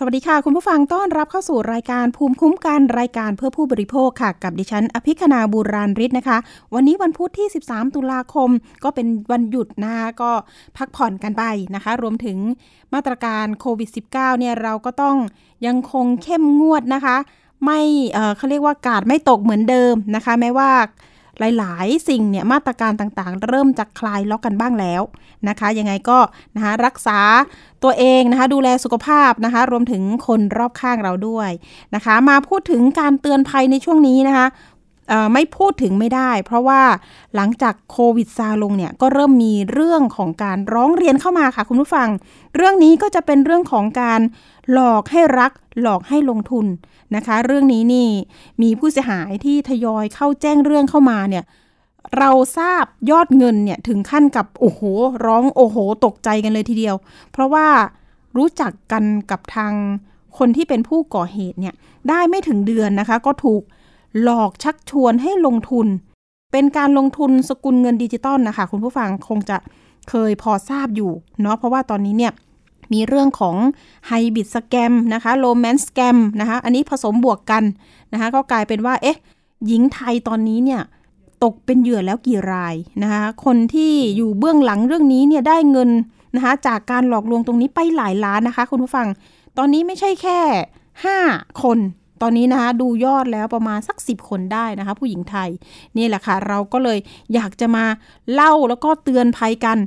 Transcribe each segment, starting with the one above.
สวัสดีค่ะ คุณผู้ฟังต้อนรับเข้าสู่รายการภูมิคุ้มกันรายการเพื่อผู้บริโภคค่ะ กับดิฉัน อภิคณาบูราริศนะคะ วันนี้วันพุธที่ 13 ตุลาคม ก็เป็นวันหยุดนะคะก็พักผ่อนกันไปนะคะ รวมถึงมาตรการโควิด -19 เนี่ยเราก็ต้องยังคงเข้มงวดนะคะ ไม่เออเขาเรียกว่ากาดไม่ตกเหมือนเดิมนะคะ แม้ว่า หลาย ๆ สิ่งเนี่ยมาตรการต่างๆ เริ่มจะคลายล็อกกันบ้างแล้วนะคะยังไงก็นะคะรักษาตัวเองนะคะดูแลสุขภาพนะคะรวมถึงคนรอบข้างเราด้วยนะคะมาพูดถึงการเตือนภัยในช่วงนี้นะคะไม่พูดถึงไม่ได้ เพราะว่าหลังจากโควิดซาลงเนี่ยก็เริ่มมีเรื่องของการร้องเรียนเข้ามาค่ะคุณผู้ฟัง เรื่องนี้ก็จะเป็นเรื่องของการหลอกให้รักหลอกให้ลงทุน นะคะ เรื่องนี้นี่มีผู้เสียหายที่ทยอยเข้าแจ้งเรื่องเข้ามาเนี่ยเราทราบยอดเงินเนี่ยถึงขั้นกับโอ้โหร้องโอ้โห ตกใจกันเลยทีเดียว เพราะว่ารู้จักกันกับทางคนที่เป็นผู้ก่อเหตุเนี่ยได้ไม่ถึงเดือนนะคะ ก็ถูกหลอกชักชวนให้ลงทุน เป็นการลงทุนสกุลเงินดิจิตอลนะคะ คุณผู้ฟังคงจะเคยพอทราบอยู่เนาะเพราะว่าตอนนี้เนี่ย มีเรื่องของไฮบิดสแกมนะคะโรแมนต์สแกมนะคะอันนี้ผสมบวกกันนะคะก็กลายเป็นว่าเอ๊ะหญิงไทยตอนนี้เนี่ยตกเป็นเหยื่อแล้วกี่รายนะคะคนที่อยู่เบื้องหลังเรื่องนี้เนี่ยได้เงินนะคะจากการหลอกลวงตรงนี้ไปหลายล้านนะคะคุณผู้ฟัง ตอนนี้ไม่ใช่แค่ 5 คน ตอนนี้นะคะดูยอดแล้วประมาณสัก 10 คนได้นะคะ ผู้หญิงไทยนี่แหละค่ะ เราก็เลยอยากจะมาเล่าแล้วก็เตือนภัยกัน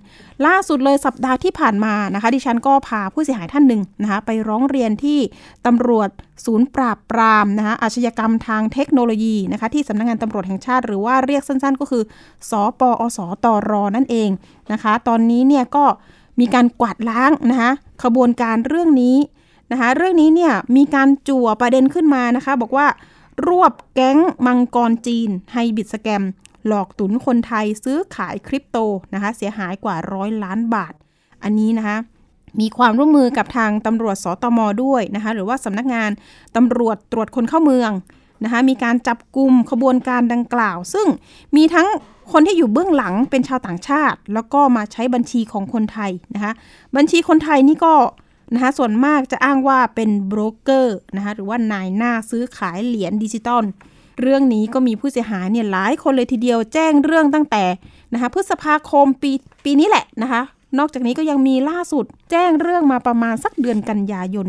ล่าสุดเลยสัปดาห์ที่ผ่านมานะคะ ดิฉันก็พาผู้เสียหายท่านหนึ่งนะคะ ไปร้องเรียนที่ตำรวจศูนย์ปราบปรามนะคะอาชญากรรมทางเทคโนโลยีนะคะ ที่สำนักงงานตำรวจแห่งชาติ หรือว่าเรียกสั้น ๆ ก็คือสอปอสตรอนั่นเองนะคะ ตอนนี้เนี่ยก็มีการกวาดล้างนะคะขบวนการเรื่องนี้ นะคะเรื่องนี้เนี่ยมีการจั่วประเด็นขึ้นมานะคะ บอกว่ารวบแก๊งมังกรจีนไฮบิดสแกม หลอกตุนคนไทยซื้อขายคริปโตนะคะเสียหายกว่าร้อยล้านบาท อันนี้นะคะมีความร่วมมือกับทางตำรวจสตมด้วยนะคะหรือว่าสำนักงานตำรวจตรวจคนเข้าเมืองนะคะมีการจับกลุ่มขบวนการดังกล่าว ซึ่งมีทั้งคนที่อยู่เบื้องหลังเป็นชาวต่างชาติ แล้วก็มาใช้บัญชีของคนไทยนะคะบัญชีคนไทยนี่ก็ นะคะส่วนมากจะอ้างว่าเป็นโบรกเกอร์นะคะหรือว่านายหน้าซื้อขายเหรียญดิจิตอลเรื่องนี้ก็มีผู้เสียหายเนี่ยหลายคนเลยทีเดียวแจ้งเรื่องตั้งแต่นะคะพฤษภาคมปีปีนี้แหละนะคะนอกจากนี้ก็ยังมีล่าสุดแจ้งเรื่องมาประมาณสักเดือนกันยายน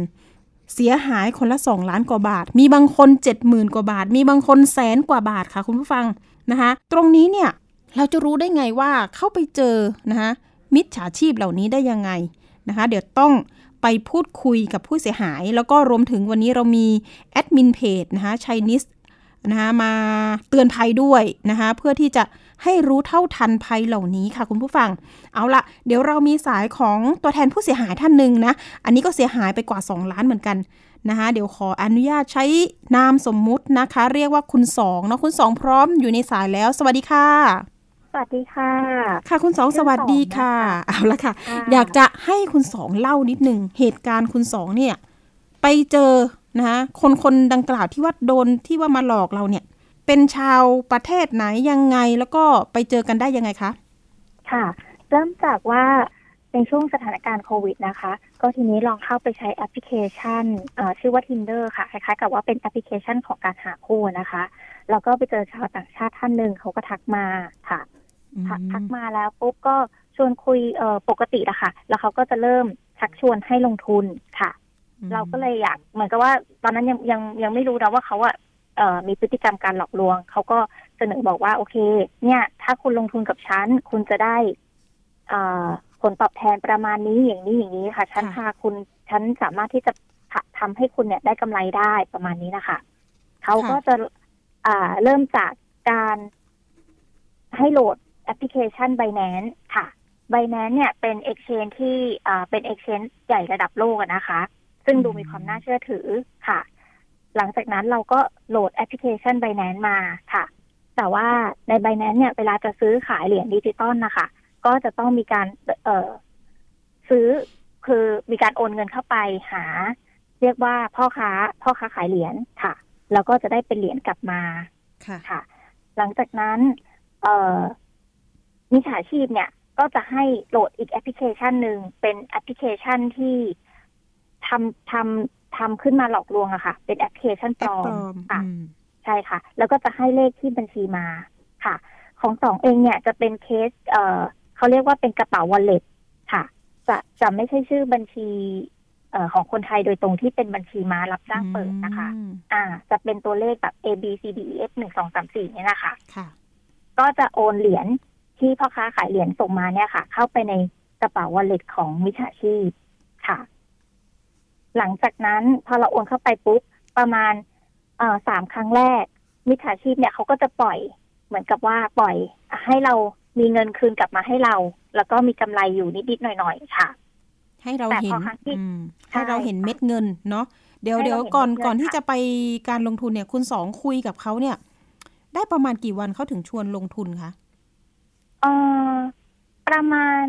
เสียหายคนละ 2 ล้านกว่าบาท มีบางคน 70,000 กว่าบาท มีบางคนแสนกว่าบาทค่ะคุณผู้ฟังนะคะ ตรงนี้เนี่ยเราจะรู้ได้ไงว่าเข้าไปเจอนะคะมิจฉาชีพเหล่านี้ได้ยังไงนะคะ เดี๋ยวต้อง ไปพูดคุยกับผู้เสียหาย แล้วก็รวมถึงวันนี้เรามีแอดมินเพจนะคะชัยนิสนะคะมาเตือนภัยด้วยนะคะเพื่อที่จะให้รู้เท่าทันภัยเหล่านี้ค่ะคุณผู้ฟัง เอาละเดี๋ยวเรามีสายของตัวแทนผู้เสียหายท่านหนึ่งนะ อันนี้ก็เสียหายไปกว่า 2 ล้านเหมือนกันนะคะเดี๋ยวขออนุญาตใช้นามสมมุตินะคะ เรียกว่าคุณสองเนาะคุณสองพร้อมอยู่ในสายแล้ว สวัสดีค่ะ สวัสดีค่ะ ค่ะคุณสองสวัสดีค่ะ เอาละค่ะ อยากจะให้คุณสองเล่านิดหนึ่งเหตุการณ์คุณสองเนี่ย ไปเจอนะคะคนคนดังกล่าวที่ว่าโดนที่ว่ามาหลอกเราเนี่ย เป็นชาวประเทศไหนยังไงแล้วก็ไปเจอกันได้ยังไงคะ ค่ะ เริ่มจากว่าในช่วงสถานการณ์โควิดนะคะ ก็ทีนี้ลองเข้าไปใช้แอปพลิเคชันชื่อว่า Tinder ค่ะ คล้ายๆ กับว่าเป็นแอปพลิเคชันของการหาคู่นะคะ แล้วก็ไปเจอชาวต่างชาติท่านหนึ่งเขาก็ทักมาค่ะ ทักมาแล้วปุ๊บก็ชวนคุยเอ่อปกติอะค่ะ แล้วเขาก็จะเริ่มชักชวนให้ลงทุนค่ะ เราก็เลยอยากเหมือนกับว่า ตอนนั้นยังยังยังไม่รู้นะว่าเขาอะเอ่อมีพฤติกรรมการหลอกลวง เขาก็เสนอบอกว่าโอเค เนี่ย ถ้าคุณลงทุนกับฉัน คุณจะได้อ่าผลตอบแทนประมาณนี้อย่างนี้อย่างนี้ค่ะ ฉันพาคุณฉันสามารถที่จะทำให้คุณเนี่ยได้กำไรได้ประมาณนี้นะคะเขาก็จะอ่าเริ่มจากการให้โหลด แอปพลิเคชัน Binance ค่ะ Binance เนี่ยเป็น exchange ที่อ่าเป็น exchange ใหญ่ระดับโลกนะคะ ซึ่งดูมีความน่าเชื่อถือค่ะ หลังจากนั้นเราก็โหลดแอปพลิเคชัน Binance มาค่ะ แต่ว่าใน Binance เนี่ยเวลาจะซื้อขายเหรียญดิจิตอลนะคะ ก็จะต้องมีการเอ่อซื้อคือมีการโอนเงินเข้าไปหา เรียกว่าพ่อค้าพ่อค้าขายเหรียญค่ะ แล้วก็จะได้เป็นเหรียญกลับมาค่ะค่ะหลังจากนั้น เอ่อ มิจฉาชีพเนี่ย ก็จะให้โหลดอีกแอปพลิเคชันหนึ่งเป็นแอปพลิเคชันที่ทำทำทำขึ้นมาหลอกลวงอะค่ะ เป็นแอปพลิเคชันปแอลปอปลมอมค่ะอืมใช่ค่ะ แล้วก็จะให้เลขที่บัญชีมาค่ะ ของสองเองเนี่ยจะเป็นเคส เอ่อเขาเรียกว่าเป็นกระเป๋า wallet ค่ะ จะจะไม่ใช่ชื่อบัญชีเอ่อของคนไทยโดยตรงที่เป็นบัญชีม้ารับจ้างเปิดนะคะอืมอ่า จะเป็นตัวเลขแบบ A B C D E F หนึ่งสองสามสี่เนี่ยนะคะ ค่ะ ก็จะโอนเหรียญ ที่พ่อค้าขายเหรียญส่งมาเนี่ยค่ะ เข้าไปในกระเป๋าวอลเล็ตของมิจฉาชีพค่ะ หลังจากนั้นพอเราโอนเข้าไปปุ๊บประมาณเอ่อสามครั้งแรกมิจฉาชีพเนี่ยเขาก็จะปล่อยเหมือนกับว่าปล่อยให้เรามีเงินคืนกลับมาให้เรา แล้วก็มีกำไรอยู่นิดๆหน่อยๆค่ะ ให้เราแต่เห็พนอครั้งที่อืมใช่ให้เราเห็นเม็ดเงินเนาะเดี๋ยวให้เดี๋ยวเราเห็นก่อนเม็ดเงินก่อนที่ค่ะจะไปการลงทุนเนี่ย คุณสองคุยกับเขาเนี่ย ได้ประมาณกี่วันเขาถึงชวนลงทุนคะ เอ่อประมาณ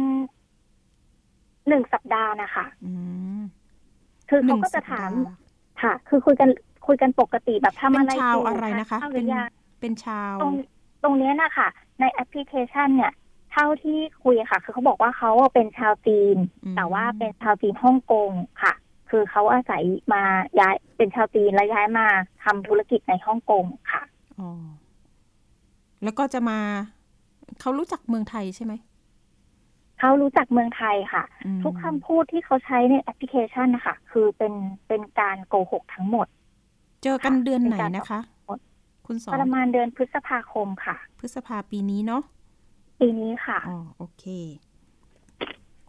หนึ่งสัปดาห์นะคะอืมคือหเขานึ่งก็สัจะปถามดห์ค่ะ คือคุยกันคุยกันปกติแบบทำเป็นอะไรชาวยู่อะไรนะคะทาข้าวหเป็รืนอยังเป็นชาว ตรงตรงเนี้ยนะคะในแอปพลิเคชันเนี่ย เท่าที่คุยอะค่ะ คือเขาบอกว่าเขาอะเป็นชาวจีนอืมแต่ว่าเป็นชาวจีนฮ่องกงค่ะ คือเขาอาศัยมาย้ายเป็นชาวจีนแล้วย้ายมาทำธุรกิจในฮ่องกงค่ะอ๋อแล้วก็จะมา เขารู้จักเมืองไทยใช่ไหมเขารู้จักเมืองไทยค่ะอืมทุกคำพูดที่เขาใช้ในแอปพลิเคชันนะคะคือเป็นเป็นการโกหกทั้งหมด เจอกันเดือนไหนเป็นการนะคะ คุณสอปงระมาณเดือนพฤษภาคมค่ะ พฤษภาปีนี้เนาะปีนี้ค่ะอ๋อโอเค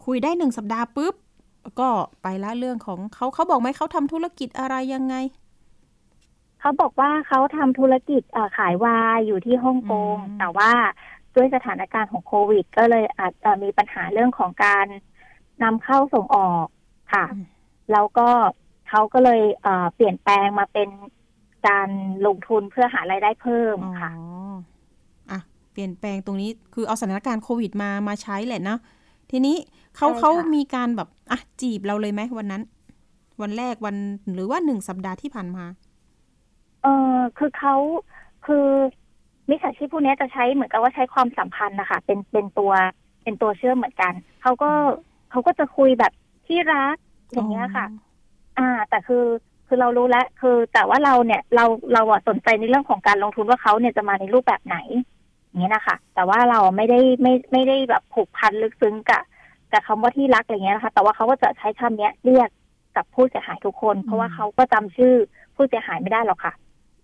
คุยได้หนึ่งสัปดาห์ปุ๊บก็ไปละเรื่องของเขาเขาบอกไหมเขาทำธุรกิจอะไรยังไงเขาบอกว่าเขาทำธุรกิจเอ่อขาย วายอยู่ที่ฮ่องกงอืมแต่ว่า ด้วยสถานการณ์ของโควิด ก็เลยอาจจะมีปัญหาเรื่องของการนำเข้าส่งออกค่ะ แล้วก็เขาก็เลยเอ่อเปลี่ยนแปลงมาเป็นการลงทุนเพื่อหารายได้เพิ่มอ๋อค่ะอะ เปลี่ยนแปลงตรงนี้คือเอาสถานการณ์โควิดมามาใช้แหละเนาะทีนี้เขาใช่ค่ะเขามีการแบบอะจีบเราเลยไหมวันนั้น วันแรกวันหรือว่าหนึ่งสัปดาห์ที่ผ่านมา เออคือเขาคือ มิจฉาชีพพวกนี้จะใช้เหมือนกับว่าใช้ความสัมพันธ์นะคะเป็นเป็นตัวเป็นตัวเชื่อมเหมือนกัน เขาก็เขาก็จะคุยแบบที่รักอย่างเงี้ยค่ะ อ่า แต่คือคือเรารู้แล้วคือแต่ว่าเราเนี่ยเราเราอะสนใจในเรื่องของการลงทุนว่าเขาเนี่ยจะมาในรูปแบบไหนอย่างเงี้ยนะคะ แต่ว่าเราไม่ได้ไม่ไม่ได้แบบผูกพันลึกซึ้งกับกับคำว่าที่รักอะไรเงี้ยนะคะ แต่ว่าเขาก็จะใช้คำเนี้ยเรียกกับผู้เสียหายทุกคน เพราะว่าเขาก็จำชื่อผู้เสียหายไม่ได้หรอกค่ะ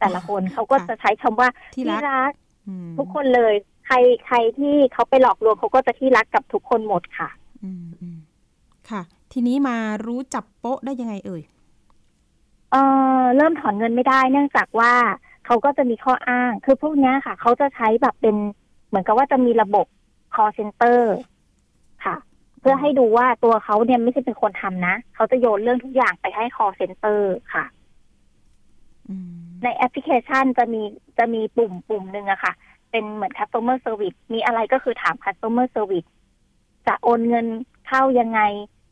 แต่ละคนเขาก็จะใช้คำว่าที่ที่รักรักอืมทุกคนเลย ใครใครที่เขาไปหลอกลวงเขาก็จะที่รักกับทุกคนหมดค่ะอืมอืมค่ะ ทีนี้มารู้จับโป๊ะได้ยังไงเอ่ยเอ่อเริ่มถอนเงินไม่ได้ เนื่องจากว่าเขาก็จะมีข้ออ้าง คือพวกเนี้ยค่ะ เขาจะใช้แบบเป็นเหมือนกับว่าจะมีระบบ call center ค่ะ เพื่อให้ดูว่าตัวเขาเนี่ยไม่ใช่เป็นคนทำนะ เขาจะโยนเรื่องทุกอย่างไปให้ call center ค่ะ อืม ในแอปพลิเคชันจะมีจะมีปุ่มปุ่มหนึ่งอะค่ะ เป็นเหมือน customer service มีอะไรก็คือถาม customer service จะโอนเงินเข้ายังไง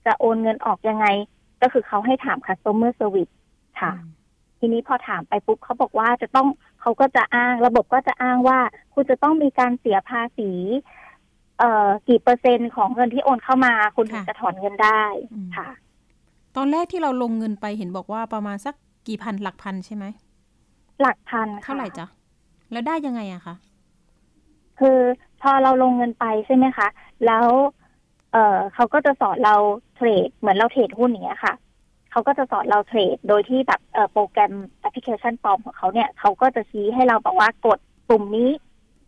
จะโอนเงินออกยังไง ก็คือเขาให้ถาม customer service ค่ะ ทีนี้พอถามไปปุ๊บเขาบอกว่าจะต้องเขาก็จะอ้างระบบก็จะอ้างว่า คุณจะต้องมีการเสียภาษี เอ่อกี่เปอร์เซ็นต์ของเงินที่โอนเข้ามา คุณถึงค่ะจะถอนเงินได้อืมค่ะ ตอนแรกที่เราลงเงินไปเห็นบอกว่าประมาณสักกี่พันหลักพันใช่ไหม หลักพันค่ะเท่าไหร่จ๊ะ แล้วได้ยังไงอะคะ คือพอเราลงเงินไปใช่ไหมคะ แล้ว เอ่อเขาก็จะสอนเราเทรด เหมือนเราเทรดหุ้นอย่างเงี้ยค่ะ เขาก็จะสอนเราเทรด โดยที่แบบเอ่อโปรแกรมแอปพลิเคชันปลอมของเขาเนี่ยเขาก็จะชี้ให้เราบอกว่ากดปุ่มนี้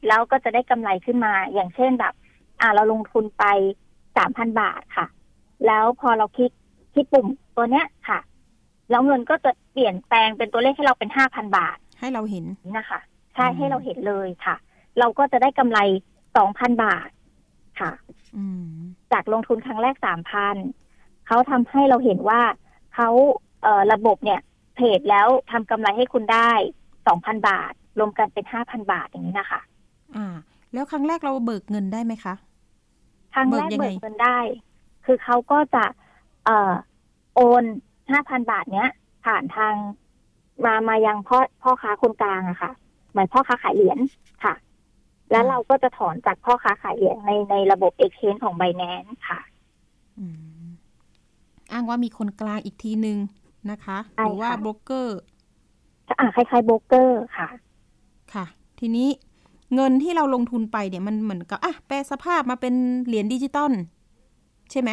แล้วก็จะได้กำไรขึ้นมา อย่างเช่นแบบ อ่าเราลงทุนไปสามพันบาทค่ะ แล้วพอเราคลิกคลิกปุ่มตัวเนี้ยค่ะ แล้วเงินก็จะ เปลี่ยนแปลงเป็นตัวเลขให้เราเป็นห้าพันบาท ให้เราเห็นนี่นะคะ ใช่อืมให้เราเห็นเลยค่ะ เราก็จะได้กำไรสองพันบาทค่ะอืมจากลงทุนครั้งแรกสามพันเขาทำให้เราเห็นว่าเขาเอ่อระบบเนี่ยเทรดแล้วทำกำไรให้คุณได้สองพันบาท รวมกันเป็นห้าพันบาทอย่างนี้นะคะ อ่า แล้วครั้งแรกเราเบิกเงินได้ไหมคะครั้งแรกเบิกยังไงเบิกเงินได้ คือเขาก็จะ เอ่อโอนห้าพันบาทเนี้ย ผ่านทางมามายังพ่อพ่อค้าคนกลางอะค่ะเหมือนพ่อค้าขายเหรียญค่ะ แล้วเราก็จะถอนจากพ่อค้าขายเหรียญในในระบบ exchange ของ Binance ค่ะอืมอ้างว่ามีคนกลางอีกทีนึงนะคะใช่หรือว่าค่ะโบรกเกอร์อ่าคล้ายๆโบรกเกอร์ค่ะ ค่ะ ทีนี้เงินที่เราลงทุนไปเนี่ยมันเหมือนกับอะแปลสภาพมาเป็นเหรียญดิจิตอลใช่ไหม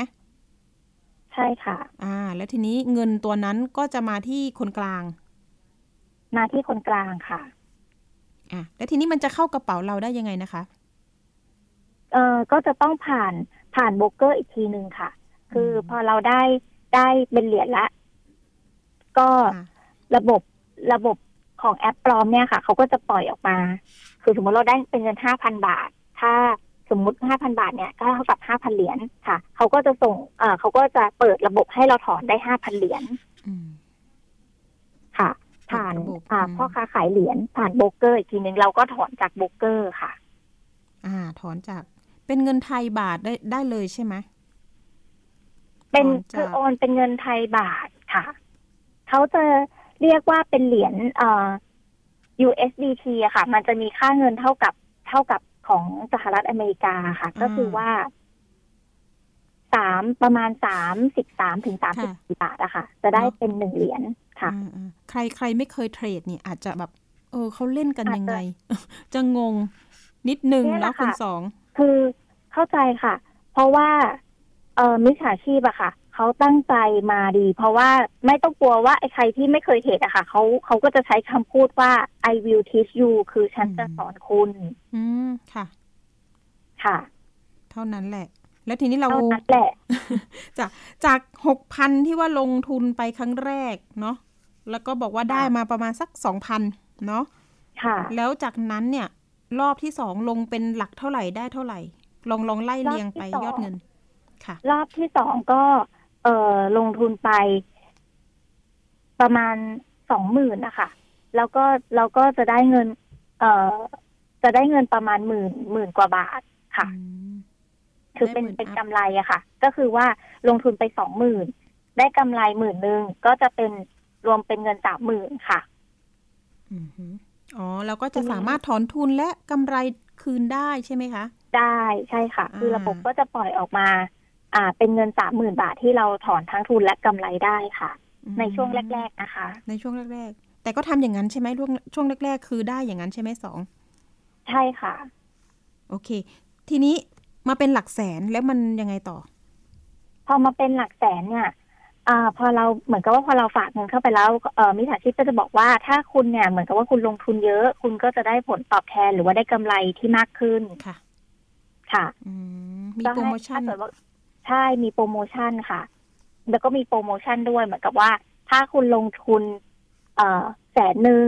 ใช่ค่ะ อ่า แล้วทีนี้เงินตัวนั้นก็จะมาที่คนกลาง มาที่คนกลางค่ะ อะแล้วทีนี้มันจะเข้ากระเป๋าเราได้ยังไงนะคะ เอ่อก็จะต้องผ่านผ่านโบรกเกอร์อีกทีหนึ่งค่ะ คือพอเราได้ได้เป็นเหรียญละ ก็อะระบบระบบของแอปปลอมเนี่ยค่ะ เขาก็จะปล่อยออกมา คือสมมติเราได้เป็นเงินห้าพันบาท ถ้า สมมุติห้าพันบาทเนี่ยก็เท่ากับห้าพันเหรียญค่ะ เขาก็จะส่งเอ่อเขาก็จะเปิดระบบให้เราถอนได้ห้าพันเหรียญอืมค่ะ ผ่านระบบอ่าอืมพ่อค้าขายเหรียญผ่านโบรกเกอร์อีกทีหนึ่งเราก็ถอนจากโบรกเกอร์ค่ะ อ่า ถอนจาก เป็นเงินไทยบาทได้ได้เลยใช่ไหมเป็นถอนจากคือโอนเป็นเงินไทยบาทค่ะ เขาจะเรียกว่าเป็นเหรียญเอ่อ USDT อะค่ะ มันจะมีค่าเงินเท่ากับเท่ากับ ของสหรัฐอเมริกาค่ะ ก็คือว่าสามประมาณสามสิบสามถึงสามสิบสี่บาทอะค่ะ จะได้เป็นหนึ่งเหรียญค่ะอ่าอ่าใครใครไม่เคยเทรดเนี่ยอาจจะแบบ เออเขาเล่นกันอาจจะยังไง จะงงนิดนึงเนี่ยแหแล้ละวคุณค่ะสอง คือเข้าใจค่ะ เพราะว่า เออมิจฉาชีพอะค่ะ เขาตั้งใจมาดี เพราะว่าไม่ต้องกลัวว่าไอ้ใครที่ไม่เคยเทรดอะค่ะเขาเขาก็จะใช้คำพูดว่า I will teach you คือฉันจะสอนคุณ อืมค่ะ ค่ะ เท่านั้นแหละ แล้วทีนี้เราเท่านั้นแหละ จากจากหกพันที่ว่าลงทุนไปครั้งแรกเนาะแล้วก็บอกว่าได้มาประมาณสักสองพันเนาะค่ะ แล้วจากนั้นเนี่ย รอบที่สองลงเป็นหลักเท่าไหร่ได้เท่าไหร่ ลองลองไล่เรียงไปรอบที่สองยอดเงิน ค่ะ รอบที่สองก็ เออลงทุนไปประมาณสองหมื่นนะคะแล้วก็เราก็จะได้เงิน เอ่อจะได้เงินประมาณหมื่นหมื่นกว่าบาทค่ะอืมคือเป็นได้หมื่นเป็นอัพกำไรอะค่ะ ก็คือว่าลงทุนไปสองหมื่นได้กำไรหมื่นหนึ่งก็จะเป็นรวมเป็นเงินสามหมื่นค่ะอือหืออ๋อเราก็จะสามารถถอนทุนและกำไรคืนได้ใช่ไหมคะ ได้ใช่ค่ะ คืออ่าระบบก็จะปล่อยออกมา อ่า เป็นเงินสามหมื่นบาทที่เราถอนทั้งทุนและกำไรได้ค่ะอืมในช่วงแรก ๆนะคะ ในช่วงแรก ๆ แต่ก็ทำอย่างนั้นใช่ไหมช่วงช่วงแรก ๆ คือได้อย่างนั้นใช่ไหมสองใช่ค่ะ โอเค ทีนี้มาเป็นหลักแสนแล้วมันยังไงต่อ พอมาเป็นหลักแสนเนี่ยอ่าพอเราเหมือนกับว่าพอเราฝากเงินเข้าไปแล้วเอ่อมิจฉาชีพก็จะบอกว่าถ้าคุณเนี่ยเหมือนกับว่าคุณลงทุนเยอะ คุณก็จะได้ผลตอบแทนหรือว่าได้กำไรที่มากขึ้นค่ะ ค่ะอืมมีก็โปรให้โมชั่นถ้าเกิดว่า ใช่มีโปรโมชั่นค่ะ แล้วก็มีโปรโมชั่นด้วยเหมือนกับว่า ถ้าคุณลงทุน เอ่อแสนหนึ่ง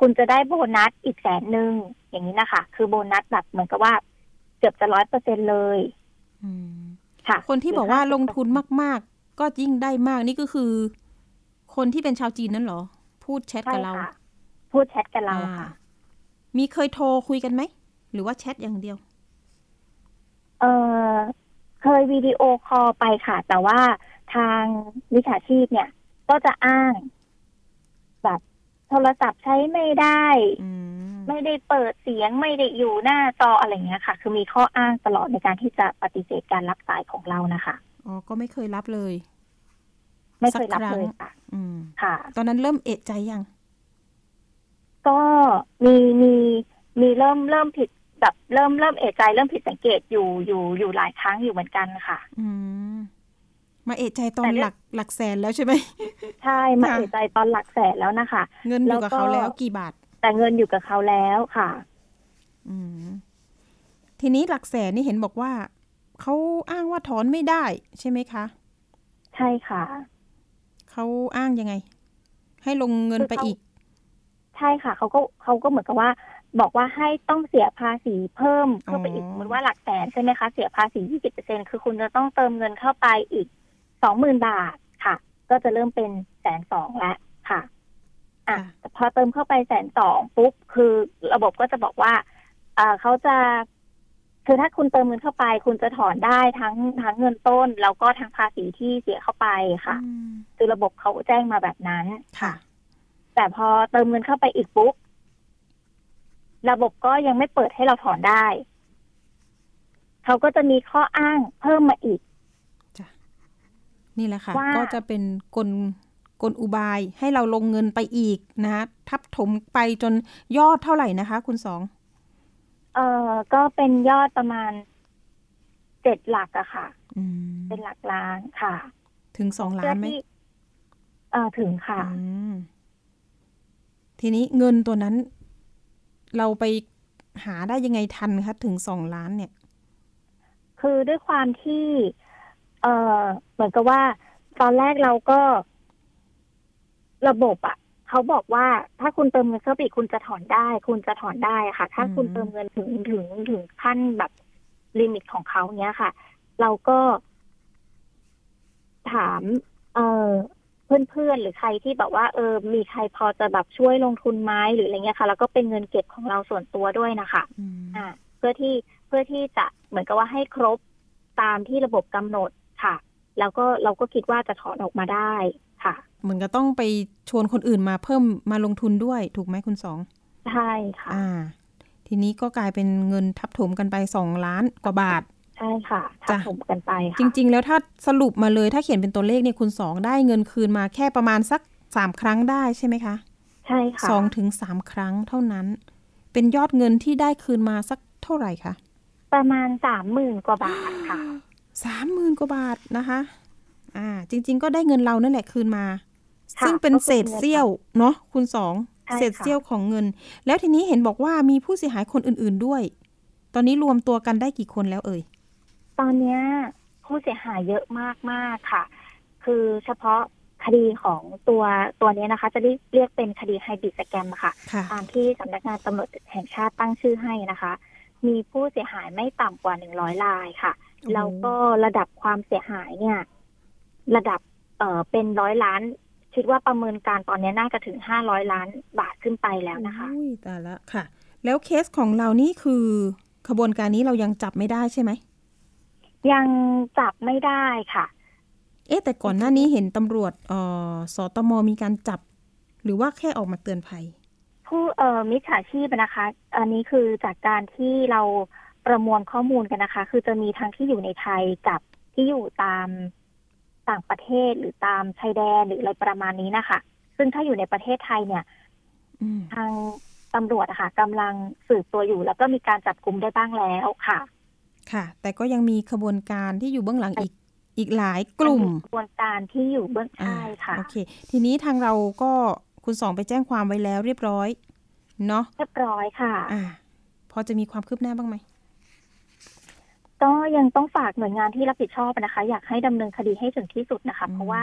คุณจะได้โบนัสอีกแสนหนึ่งอย่างนี้นะคะ คือโบนัสแบบเหมือนกับว่าเกือบจะร้อยเปอร์เซ็นเลยอืมค่ะ คนที่บอกว่าลงทุนมาก ๆ ก็ยิ่งได้มากนี่ก็คือ คนที่เป็นชาวจีนนั่นเหรอ พูดแชทใช่กับเราค่ะพูดแชทกันเราอ่าค่ะ มีเคยโทรคุยกันไหม หรือว่าแชทอย่างเดียว เออ เคยวิดีโอคอลไปค่ะ แต่ว่าทางวิชาชีพเนี่ย ก็จะอ้าง แบบโทรศัพท์ใช้ไม่ได้อืมไม่ได้เปิดเสียงไม่ได้อยู่หน้าจออะไรเงี้ยค่ะ คือมีข้ออ้างตลอดในการที่จะปฏิเสธการรับสายของเรานะคะอ๋อก็ไม่เคยรับเลย ไม่เคยรับสักครั้งเลยค่ะอืมค่ะ ตอนนั้นเริ่มเอะใจยัง ก็มีมีมีเริ่มเริ่มผิด แบบเริ่มเริ่มเอะใจเริ่มผิดสังเกตอยู่อยู่อยู่หลายครั้งอยู่เหมือนกันค่ะ อืมมาเอะใจตอแต่นเรื่หองลักหลักแสนแล้วใช่ไหมใช่มาค่ะเอะใจตอนหลักแสนแล้วนะคะ เงินอยู่กับแล้วก็เขาแล้วกี่บาท แต่เงินอยู่กับเขาแล้วค่ะ อืมทีนี้หลักแสนนี่เห็นบอกว่าเขาอ้างว่าถอนไม่ได้ใช่ไหมคะ ใช่ค่ะเขาอ้างยังไง ให้ลงเงินไปอีก ใช่ค่ะเขาก็เขาก็เหมือนกับว่า บอกว่าให้ต้องเสียภาษีเพิ่มเพิ่มไปอีกอ๋อสมมติว่าหลักแสนใช่ไหมคะเสียภาษียี่สิบเปอร์เซ็นคือคุณจะต้องเติมเงินเข้าไปอีกสองหมื่นบาทค่ะ ก็จะเริ่มเป็นแสนสองแล้วค่ะอะค่ะแต่พอเติมเข้าไปแสนสองปุ๊บคือระบบก็จะบอกว่าเอ่อเขาจะคือถ้าคุณเติมเงินเข้าไป คุณจะถอนได้ทั้งทั้งเงินต้น แล้วก็ทั้งภาษีที่เสียเข้าไปค่ะอืมคือระบบเขาแจ้งมาแบบนั้นค่ะ แต่พอเติมเงินเข้าไปอีกปุ๊บ ระบบก็ยังไม่เปิดให้เราถอนได้ เขาก็จะมีข้ออ้างเพิ่มมาอีกนี่แหละค่ะว่าก็จะเป็นกลกลอุบายให้เราลงเงินไปอีกนะคะทับถมไปจนยอดเท่าไหร่นะคะ คุณสอง เออก็เป็นยอดประมาณเจ็ดหลักอะค่ะอืมเป็นหลักล้านค่ะ ถึงสองล้าเพื่อนไหมที่เออถึงค่ะอืมทีนี้เงินตัวนั้น เราไปหาได้ยังไงทันคะถึงสองล้านเนี่ย คือด้วยความที่ เออเหมือนกับว่า ตอนแรกเราก็ ระบบอะเขาบอกว่าถ้าคุณเติมเงินเข้าไปคุณจะถอนได้ คุณจะถอนได้ค่ะ ถ้าคุณเติมเงินถึงถึงถึงขั้นแบบลิมิตของเขาเนี้ยค่ะ เราก็ถาม เออ เพื่อนๆ หรือใครที่แบบว่าเออมีใครพอจะแบบช่วยลงทุนไหมหรืออะไรเงี้ยค่ะ แล้วก็เป็นเงินเก็บของเราส่วนตัวด้วยนะคะอืมอ่า เพื่อที่เพื่อที่จะเหมือนกับว่าให้ครบตามที่ระบบกำหนดค่ะ แล้วก็เราก็คิดว่าจะถอนออกมาได้ค่ะเหมือนก็ต้องไปชวนคนอื่นมาเพิ่มมาลงทุนด้วยถูกไหมคุณสองใช่ค่ะ อ่า ทีนี้ก็กลายเป็นเงินทับถมกันไปสองล้านกว่าบาทใช่ค่ะทับจ้ะถมกันไปจค่ะริง ๆ แล้วถ้าสรุปมาเลยถ้าเขียนเป็นตัวเลขเนี่ยคุณสองได้เงินคืนมาแค่ประมาณสักสามครั้งได้ใช่ไหมคะ ใช่ค่ะสองถึงสามครั้งเท่านั้น เป็นยอดเงินที่ได้คืนมาสักเท่าไหร่คะประมาณสามหมื่นกว่าบาทค่ะสามหมื่นกว่าบาทนะคะ อ่า จริง ๆ ก็ได้เงินเรานั่นแหละคืนมาค่ะซึ่งเป็นก็คือเศษเสี้ยวเนาะคุณสองใช่ค่ะเศษเสี้ยวของเงิน แล้วทีนี้เห็นบอกว่ามีผู้เสียหายคนอื่น ๆด้วย ตอนนี้รวมตัวกันได้กี่คนแล้วเอ่ย ตอนเนี้ยผู้เสียหายเยอะมากมากๆค่ะ คือเฉพาะคดีของตัวตัวเนี้ยนะคะ จะเรียกเรียกเป็นคดีไฮบริดสแกมค่ะค่ะ ตามที่สำนักงานตำรวจแห่งชาติตั้งชื่อให้นะคะ มีผู้เสียหายไม่ต่ำกว่าหนึ่งร้อยรายค่ะโอ้โหแล้วก็ระดับความเสียหายเนี่ย ระดับเอ่อเป็นร้อยล้าน คิดว่าประเมินการตอนนี้น่าจะถึงห้าร้อยล้านบาทขึ้นไปแล้วนะคะอุ้ยแต่ละค่ะ แล้วเคสของเรานี่คือขบวนการนี้เรายังจับไม่ได้ใช่ไหม ยังจับไม่ได้ค่ะ เอ๊ะแต่ก่อนหน้านี้เห็นตำรวจเอ่อสตมมีการจับ หรือว่าแค่ออกมาเตือนภัย ผู้เอ่อมิจฉาชีพนะคะ อันนี้คือจากการที่เราประมวลข้อมูลกันนะคะ คือจะมีทั้งที่อยู่ในไทยกับที่อยู่ตามต่างประเทศหรือตามชายแดนหรืออะไรประมาณนี้นะคะ ซึ่งถ้าอยู่ในประเทศไทยเนี่ยอืมทางตำรวจอะค่ะกำลังสืบตัวอยู่ แล้วก็มีการจับกลุ่มได้บ้างแล้วค่ะ ค่ะ แต่ก็ยังมีขบวนการที่อยู่เบื้องหลังอีกอีกหลายกลุ่มกระบวนการที่อยู่เบื้องอ่าใช่ค่ะโอเค ทีนี้ทางเราก็คุณสองไปแจ้งความไว้แล้วเรียบร้อยเนาะเรียบร้อยค่ะอ่าพอจะมีความคืบหน้าบ้างไหมก็ยังต้องฝากหน่วยงานที่รับผิดชอบนะคะ อยากให้ดำเนินคดีให้ถึงที่สุดนะคะอืมเพราะว่า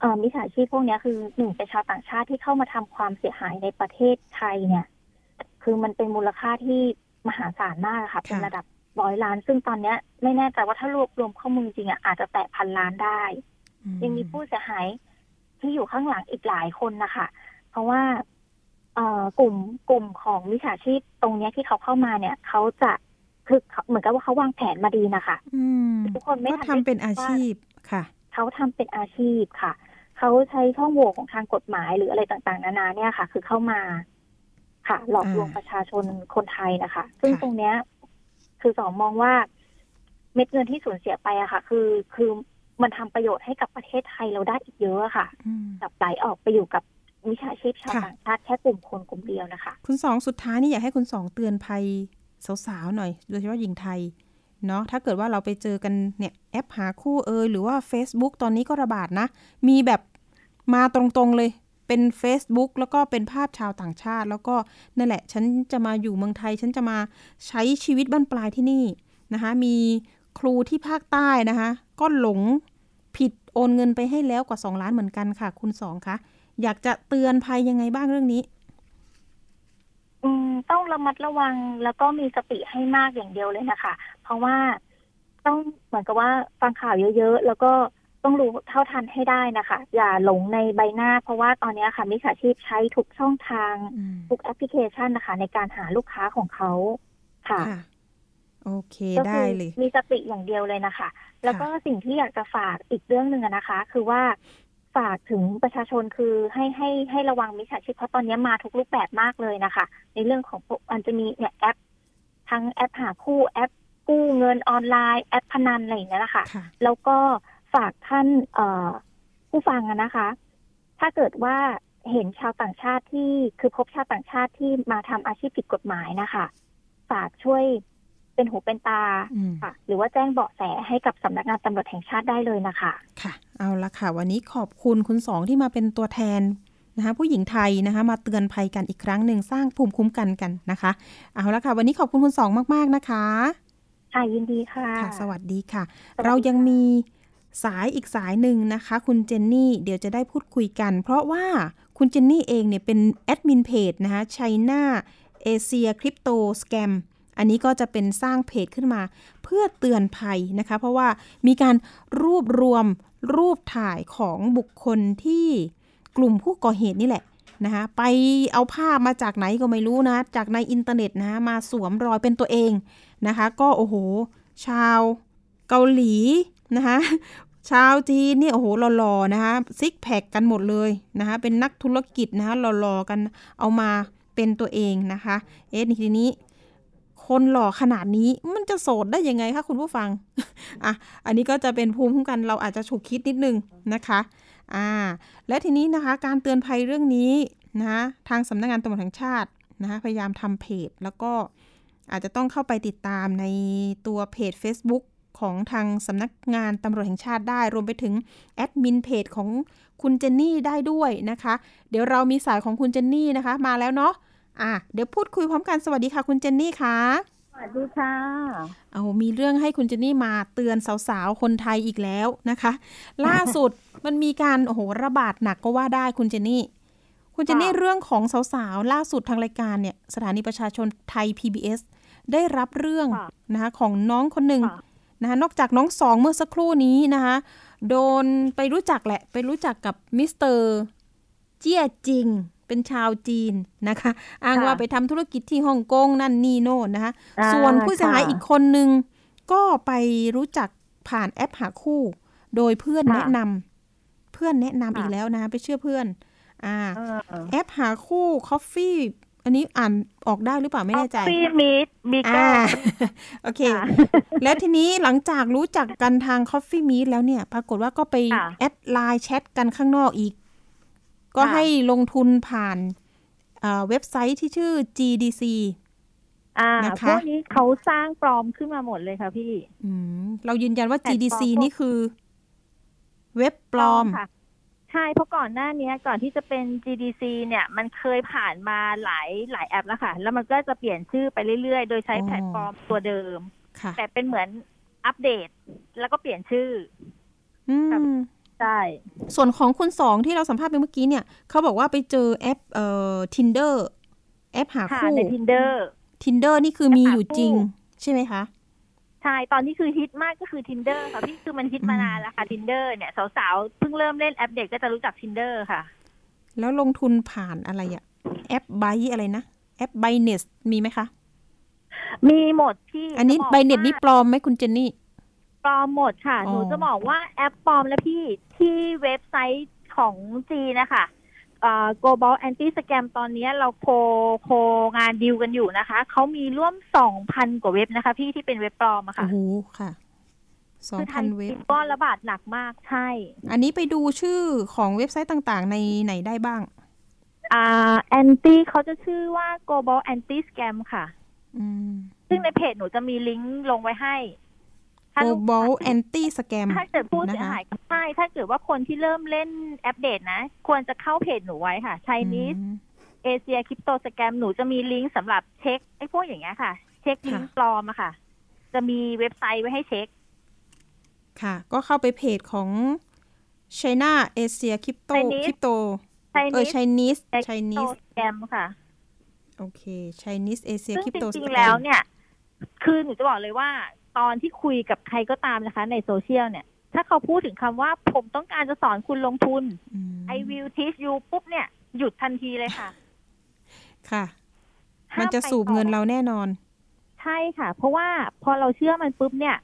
เอ่อมิจฉาชีพพวกเนี้ยคือหนึ่งเป็นชาวต่างชาติที่เข้ามาทำความเสียหายในประเทศไทยเนี่ย คือมันเป็นมูลค่าที่มหาศาลมากค่ะ เป็นระดับ ร้อยล้าน ซึ่งตอนเนี้ย ไม่แน่ใจว่าถ้ารวบรวมข้อมูลจริงอะอาจจะแตะพันล้านได้อืยังมีผู้เสียหายที่อยู่ข้างหลังอีกหลายคนนะคะ เพราะว่าเอ่อกลุ่มกลุ่มของมิจฉาชีพตรงเนี้ยที่เขาเข้ามาเนี่ยเขาจะคือเขาเหมือนกับว่าเขาวางแผนมาดีนะคะอืมทุกคนไม่ก็ทันทำได้เป็นอาคิดว่าชีพค่ะ เขาทำเป็นอาชีพค่ะ เขาใช้ช่องโหว่ของทางกฎหมายหรืออะไรต่างๆ นานาเนี่ยค่ะ คือเข้ามา ค่ะ หลอกลวงอ่าประชาชนคนไทยนะคะ ซึ่งค่ะตรงเนี้ย คือสองมองว่าเม็ดเงินที่สูญเสียไปอะค่ะ คือคือมันทำประโยชน์ให้กับประเทศไทยเราได้อีกเยอะอะค่ะอืมกลับไหลออกไปอยู่กับวิชาชีพชาวค่ะต่างชาติแค่กลุ่มคนกลุ่มเดียวนะคะ คุณสองสุดท้ายนี่อยากให้คุณสองเตือนภัยสาวๆหน่อย โดยเฉพาะหญิงไทยเนาะถ้าเกิดว่าเราไปเจอกันเนี่ยแอปหาคู่เอยหรือว่า Facebook ตอนนี้ก็ระบาดนะ มีแบบมาตรงๆเลย เป็น Facebook แล้วก็เป็นภาพชาวต่างชาติ แล้วก็นั่นแหละ ฉันจะมาอยู่เมืองไทย ฉันจะมาใช้ชีวิตบ้านปลายที่นี่นะคะ มีครูที่ภาคใต้นะคะ ก็หลงผิดโอนเงินไปให้แล้วกว่า 2 ล้านเหมือนกันค่ะ คุณสองคะอยากจะเตือนภัยยังไงบ้างเรื่องนี้ต้องระมัดระวังแล้วก็มีสติให้มากอย่างเดียวเลยนะคะ เพราะว่าต้องเหมือนกับว่าฟังข่าวเยอะๆ แล้วก็ ต้องรู้เท่าทันให้ได้นะคะ อย่าหลงในใบหน้า เพราะว่าตอนนี้ค่ะมิจฉาชีพใช้ทุกช่องทางอืมทุกแอปพลิเคชันนะคะ ในการหาลูกค้าของเขาค่ะค่ะโอเคก็ได้คืเลยมีสติอย่างเดียวเลยนะคะ แล้วก็สิ่งที่อยากจะฝากอีกเรื่องหนึ่งอะนะคะ คือว่าฝากถึงประชาชนคือให้ให้ให้ระวังมิจฉาชีพเพราะตอนนี้มาทุกรูปแบบมากเลยนะคะ ในเรื่องของพวกมันจะมีเนี่ยแอป ทั้งแอปหาคู่แอปกู้เงินออนไลน์แอปพนันอะไรอย่างเงี้ยนะคะค่ะแล้วก็ ฝากท่านเอ่อผู้ฟังอะนะคะ ถ้าเกิดว่าเห็นชาวต่างชาติที่คือพบชาวต่างชาติที่มาทำอาชีพผิดกฎหมายนะคะ ฝากช่วยเป็นหูเป็นตาอืมค่ะ หรือว่าแจ้งเบาะแสให้กับสำนักงานตำรวจแห่งชาติได้เลยนะคะค่ะ เอาละค่ะ วันนี้ขอบคุณคุณสองที่มาเป็นตัวแทนนะคะผู้หญิงไทยนะคะ มาเตือนภัยกันอีกครั้งหนึ่งสร้างภูมิคุ้มกันกันนะคะ เอาละค่ะ วันนี้ขอบคุณคุณสองมาก ๆ นะคะ ค่ะยินดีค่ะค่ะสวัสดีค่ะสวัสดีค่ะ เรายังมี สายอีกสายหนึ่งนะคะ คุณเจนนี่เดี๋ยวจะได้พูดคุยกัน เพราะว่าคุณเจนนี่เองเนี่ยเป็นแอดมินเพจนะคะ China Asia Crypto Scam อันนี้ก็จะเป็นสร้างเพจขึ้นมา เพื่อเตือนภัยนะคะ เพราะว่ามีการรวบรวมรูปถ่ายของบุคคลที่กลุ่มผู้ก่อเหตุนี่แหละนะคะไปเอาภาพมาจากไหนก็ไม่รู้นะ จากในอินเทอร์เน็ตนะคะมาสวมรอยเป็นตัวเองนะคะ ก็โอ้โห ชาวเกาหลีนะคะ ชาวจีนเนี่ยโอ้โหหล่อๆนะคะซิกแพคกันหมดเลยนะคะเป็นนักธุรกิจนะคะหล่อๆกันเอามาเป็นตัวเองนะคะ เอ๊ะทีนี้ คนหล่อขนาดนี้มันจะโสดได้ยังไงคะคุณผู้ฟังอะอันนี้ก็จะเป็นภูมิคุ้มกันเราอาจจะฉุกคิดนิดนึงนะคะอ่าและทีนี้นะคะการเตือนภัยเรื่องนี้นะะทางสำนักงานตำรวจแห่งชาตินะคะพยายามทำเพจแล้วก็อาจจะต้องเข้าไปติดตามในตัวเพจ Facebook ของทางสำนักงานตำรวจแห่งชาติได้ รวมไปถึงแอดมินเพจของคุณเจนนี่ได้ด้วยนะคะ เดี๋ยวเรามีสายของคุณเจนนี่นะคะ มาแล้วเนาะอะเดี๋ยวพูดคุยพร้อมกันสวัสดีค่ะ คุณเจนนี่ค่ะสวัสดีค่ะ เอามีเรื่องให้คุณเจนนี่มาเตือนสาวๆ คนไทยอีกแล้วนะคะ ล่าสุดมันมีการโอ้โหระบาดหนักก็ว่าได้คุณเจนนี่ คุณเจนนี่ค่ะเรื่องของสาวๆ ล่าสุดทางรายการเนี่ย สถานีประชาชนไทย PBS ได้รับเรื่องค่ะนะคะของน้องคนหนึ่งค่ะ นะคะนอกจากน้องสองเมื่อสักครู่นี้นะคะโดนไปรู้จักแหละ ไปรู้จักกับมิสเตอร์เจียจิง เป็นชาวจีนนะคะ อ้างว่าไปทำธุรกิจที่ฮ่องกงนั่นนี่โน่นนะคะอ่าส่วนผู้เสียหายค่ะอีกคนนึง ก็ไปรู้จักผ่านแอปหาคู่ โดยเพื่อนค่ะแนะนำเพื่อนแนะนำค่ะอีกแล้วนะคะไปเชื่อเพื่อน อ่าเออแอปหาคู่ Coffee อันนี้อ่านออกได้หรือเปล่าไม่แน่ใจฟีมิดมิโก้อ่าโอเคค่ะแล้วทีนี้หลังจากรู้จักกันทาง Coffee Meet แล้วเนี่ย ปรากฏว่าก็ไปค่ะ add LINE แชทกันข้างนอกอีก ก็ค่ะให้ลงทุนผ่านเอ่อเว็บไซต์ที่ชื่อ GDC อ่านะคะพวกนี้เขาสร้างปลอมขึ้นมาหมดเลยค่ะพี่ อืม เรายืนยันว่าแพลตฟอร์ม GDC พวกนี่คือ เว็บปลอมค่ะ ใช่เพราะก่อนหน้านี้ก่อนที่จะเป็น GDC เนี่ยมันเคยผ่านมาหลายหลายแอปแล้วค่ะ แล้วมันก็จะเปลี่ยนชื่อไปเรื่อยๆ โดยใช้อ๋อแพลตฟอร์มตัวเดิมค่ะแต่เป็นเหมือนอัปเดต แล้วก็เปลี่ยนชื่ออืครับมใช่ส่วนของคุณสองที่เราสัมภาษณ์ไปเมื่อกี้เนี่ยเขาบอกว่าไปเจอแอปเอ่อ Tinder แอปหาค่ะคู่ใน tinder Tinder นี่คือมีแอปหาอยู่จริงคู่ใช่ไหมคะ ใช่ ตอนนี้คือฮิตมากก็คือ tinder ค่ะพี่คือมันฮิตมาอืมนานแล้วค่ะ tinder เนี่ยสาวๆเพิ่งเริ่มเล่นแอปเด็กก็จะรู้จัก tinder ค่ะ แล้วลงทุนผ่านอะไรอะแอปไบอะไรนะ แอป Binance มีไหมคะ มีหมดพี่ อันนี้จะก Binance ว่านี่ปลอมไหมคุณเจนนี่ปลอมหมดค่ะอ๋อหนูจะบอกว่าแอปปลอมแล้วพี่ที่เว็บไซต์ของจีนนะคะเอ่อ global anti scam ตอนนี้เราโคโคงานดีลกันอยู่นะคะ เขามีร่วมสองพันกว่าเว็บนะคะ พี่ที่เป็นเว็บปลอมอะโอ้ค่ะโหค่ะสองคือไทพันยเว็บจีนก็ระบาดหนักมากใช่ อันนี้ไปดูชื่อของเว็บไซต์ต่างๆ ในไหนได้บ้าง อ่า anti เขาจะชื่อว่า global anti scam ค่ะ อืม ซึ่งในเพจหนูจะมีลิงก์ลงไว้ให้ ถ้าลูก global anti scam ถ้าเกิดผู้เสียนะคะหายใช่ถ้าเกิดว่าคนที่เริ่มเล่นแอปเดตนะ ควรจะเข้าเพจหนูไว้ค่ะ Chinese อืมเอเชียคริปโตสแกมหนูจะมีลิงก์สำหรับเช็คไอ้พวกอย่างเงี้ยค่ะ เช็คลิงก์ค่ะปลอมอะค่ะ จะมีเว็บไซต์ไว้ให้เช็ค ค่ะ ก็เข้าไปเพจของ China Asia Crypto Chinese Crypto เออ Chinese Chinese คริปโต Chinese สแกมค่ะ โอเค Chinese Asia ซึ่งจ Crypto ริง Scam ๆแล้วเนี่ย คือหนูจะบอกเลยว่า ตอนที่คุยกับใครก็ตามนะคะ ในโซเชียลเนี่ย ถ้าเขาพูดถึงคำว่าผมต้องการจะสอนคุณลงทุนอืม I will teach you ปุ๊บเนี่ย หยุดทันทีเลยค่ะ ค่ะห้ามันจะไปสูบต่อเงินเราแน่นอนใใช่ค่ะ เพราะว่าพอเราเชื่อมันปุ๊บเนี่ย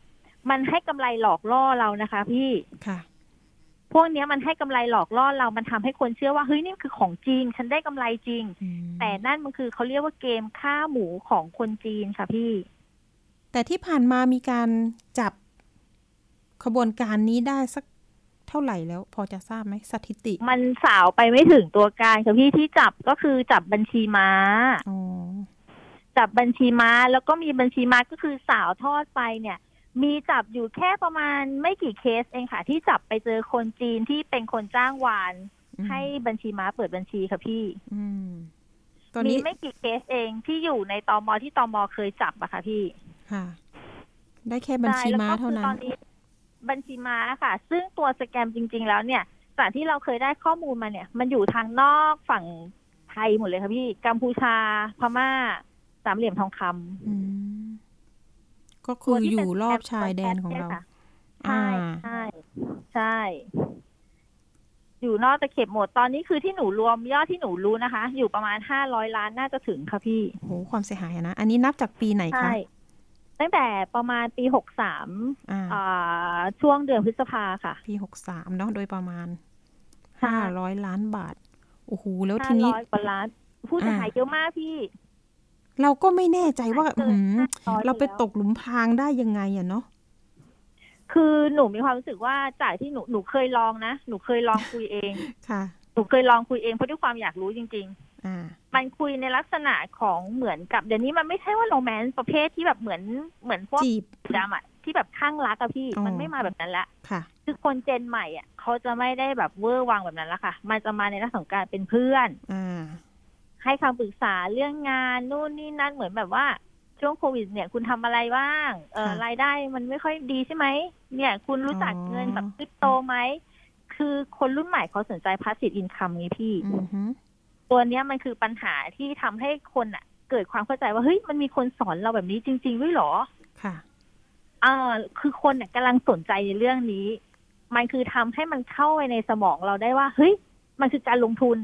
มันให้กำไรหลอกล่อเรานะคะ พี่ค่ะพวกเนี้ยมันให้กำไรหลอกล่อเรา มันทำให้คนเชื่อว่าเฮ้ยนี่คือของจริงฉันได้กำไรจริงอืมแต่นั่นมันคือเขาเรียกว่าเกมฆ่าหมูของคนจีนค่ะพี่ แต่ที่ผ่านมามีการจับขบวนการนี้ได้สักเท่าไหร่แล้ว พอจะทราบไหมสถิติ มันสาวไปไม่ถึงตัวการค่ะพี่ที่จับก็คือจับบัญชีม้าอ๋อจับบัญชีม้าแล้วก็มีบัญชีม้าก็คือสาวทอดไปเนี่ย มีจับอยู่แค่ประมาณไม่กี่เคสเองค่ะ ที่จับไปเจอคนจีนที่เป็นคนจ้างวานอืมให้บัญชีม้าเปิดบัญชีค่ะพี่ อืมตอนมีนี้ไม่กี่เคสเองที่อยู่ในตอมอที่ตอมอเคยจับอะค่ะพี่ ค่ะ ได้แค่บัญชีม้าเท่านั้ใช่แล้วก็คือตอนนนี้บัญชีม้าค่ะ ซึ่งตัวสแกมจริง ๆ แล้วเนี่ย จากที่เราเคยได้ข้อมูลมาเนี่ย มันอยู่ทางนอกฝั่งไทยหมดเลยค่ะพี่ กัมพูชา พม่า สามเหลี่ยมทองคำอืมก็ตัคืวอที่อยู่เป็นรอบแชายแดนของเราค่ะใช่อ่าใช่ใช่ อยู่นอกตะเข็บหมด ตอนนี้คือที่หนูรวมยอดที่หนูรู้นะคะ อยู่ประมาณห้าร้อยล้านน่าจะถึงค่ะพี่โหความเสียหายอะนะ อันนี้นับจากปีไหนคะใช่ ตั้งแต่ประมาณปีหกสามอ่าอ่าช่วงเดือนพฤษภาค่ะ ปีหกสามเนาะโดยประมาณใช่ห้าร้อยล้านบาท โอ้โห แล้วห้าทีนี้ร้อยกว่าล้าน ผู้เสียหายอ่าเยอะมากพี่ เราก็ไม่แน่ใจว่าเกินหืม500เราไปแล้วตกหลุมพรางได้ยังไงอะเนาะคือหนูมีความรู้สึกว่าจากที่หนูหนูเคยลองนะ หนูเคยลองคุยเองค่ะ หนูเคยลองคุยเองเพราะด้วยความอยากรู้จริงอ่าๆ มันคุยในลักษณะของเหมือนกับ เดี๋ยวนี้มันไม่ใช่ว่าโรแมนต์ประเภทที่แบบเหมือนเหมือนพวกจีบดราม่าที่แบบข้างรักอะพี่อ๋อมันไม่มาแบบนั้นละค่ะ คือคนเจนใหม่อะเขาจะไม่ได้แบบเวอร์วังแบบนั้นละค่ะ มันจะมาในลักษณะของการเป็นเพื่อนอ่าให้คำปรึกษาเรื่องงานนู่นนี่นั่นเหมือนแบบว่าช่วงโควิดเนี่ยคุณทำอะไรบ้างเออค่ะรายได้มันไม่ค่อยดีใช่ไหมเนี่ย คุณรู้จักอ๋อเงินแบบคริปโตไหมคือคนรุ่นใหม่เขาสนใจ passive income ไงพี่อือฮึ ตัวเนี้ยมันคือปัญหาที่ทำให้คนอะ เกิดความเข้าใจว่าเฮ้ยมันมีคนสอนเราแบบนี้จริง ๆ ด้วยเหรอ ค่ะอ่าคือคนเนี่ยกำลังสนใจในเรื่องนี้ มันคือทำให้มันเข้าไปในสมองเราได้ว่า เฮ้ย มันคือการลงทุน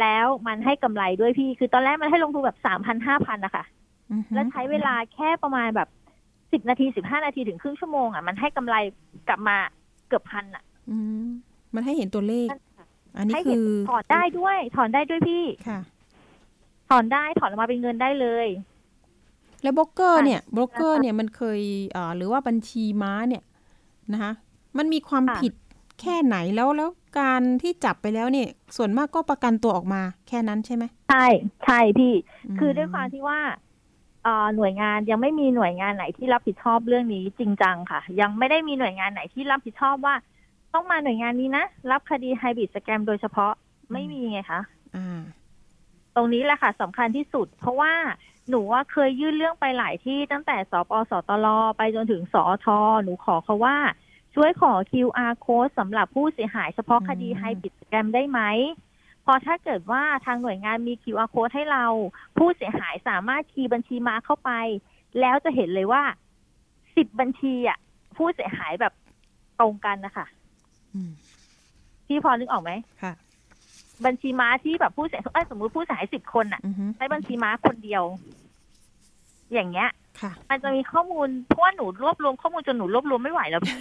แล้วมันให้กำไรด้วยพี่ คือตอนแรกมันให้ลงทุนแบบสามพันห้าพันนะคะอือฮึแล้วใช้เวลาแค่ประมาณแบบสิบนาทีสิบห้านาทีถึงครึ่งชั่วโมงอะมันให้กำไรกลับมาเกือบพันอะอืมมันให้เห็นตัวเลขนั่นค่ะ อันนี้ให้คืเห็นอถอนได้ด้วย ถอนได้ด้วยพี่ค่ะ ถอนได้ถอนออกมาเป็นเงินได้เลย แล้วโบรกเกอร์ค่ะเนี่ยโบรกเกอร์นะคะเนี่ยมันเคยเอ่อหรือว่าบัญชีม้าเนี่ยนะคะมันมีความค่ะผิดแค่ไหนแล้วแล้วการที่จับไปแล้วเนี่ย ส่วนมากก็ประกันตัวออกมา แค่นั้นใช่ไหมใช่ใช่พี่มคือด้วยความที่ว่าเอ่อหน่วยงานยังไม่มีหน่วยงานไหนที่รับผิดชอบเรื่องนี้จริงจังค่ะ ยังไม่ได้มีหน่วยงานไหนที่รับผิดชอบว่า ต้องมาหน่วยงานนี้นะ รับคดีไฮบริดสแกมโดยเฉพาะไม่มีไงคะอ่าตรงนี้แหละค่ะสำคัญที่สุด เพราะว่าหนูว่าเคยยื่นเรื่องไปหลายที่ตั้งแต่สปสตลไปจนถึงสอทหนูขอเขาว่า ช่วยขอ QR code สำหรับผู้เสียหายเฉพาะคดีอืมไฮบริดสแกมได้ไหมเพอถ้าเกิดว่าทางหน่วยงานมี QR code ให้เรา ผู้เสียหายสามารถคีย์บัญชีมาเข้าไป แล้วจะเห็นเลยว่าสิบบัญชีอะ ผู้เสียหายแบบตรงกันนะคะอืม พี่พอนึกออกไหมค่ะ บัญชีม้าที่แบบผู้เสียเอ้ยสมมุติผู้เสียหายสิบคนอะอือฮึใช้บัญชีม้าคนเดียว อย่างเงี้ยค่ะมันจะมีข้อมูลเพราะว่าหนูรวบรวมข้อมูลจนหนูรวบรวมไม่ไหวแล้วพี่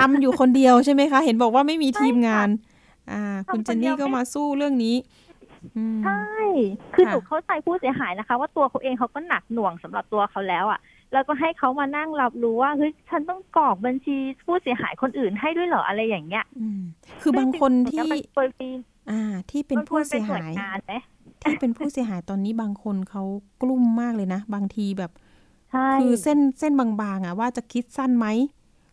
ทำอยู่คนเดียวใช่ไหมคะ เห็นบอกว่าไม่มีทีมงาน อ่าทำคุณคนเจนเดียนี่วก็ไม่มาสู้เรื่องนี้อืมใช่ คือค่ะหนูเข้าใจผู้เสียหายนะคะ ว่าตัวเขาเองเขาก็หนักหน่วงสำหรับตัวเขาแล้วอะ่ะ แล้วก็ให้เขามานั่งรับรู้ว่าเฮ้ยฉันต้องกรอกบัญชีผู้เสียหายคนอื่นให้ด้วยเหรออะไรอย่างเงี้ยอืมคือบางคนที่ซึ่งจริงๆมันควรมีอ่า ที่เป็นมันควผู้รเป็เสีนยหน่วหายยงานไหมที่เป็นผู้เสียหายตอนนี้บางคนเขากลุ้มมากเลยนะ บางทีแบบใช่คือเส้นเส้นบางๆอะว่าจะคิดสั้นไหม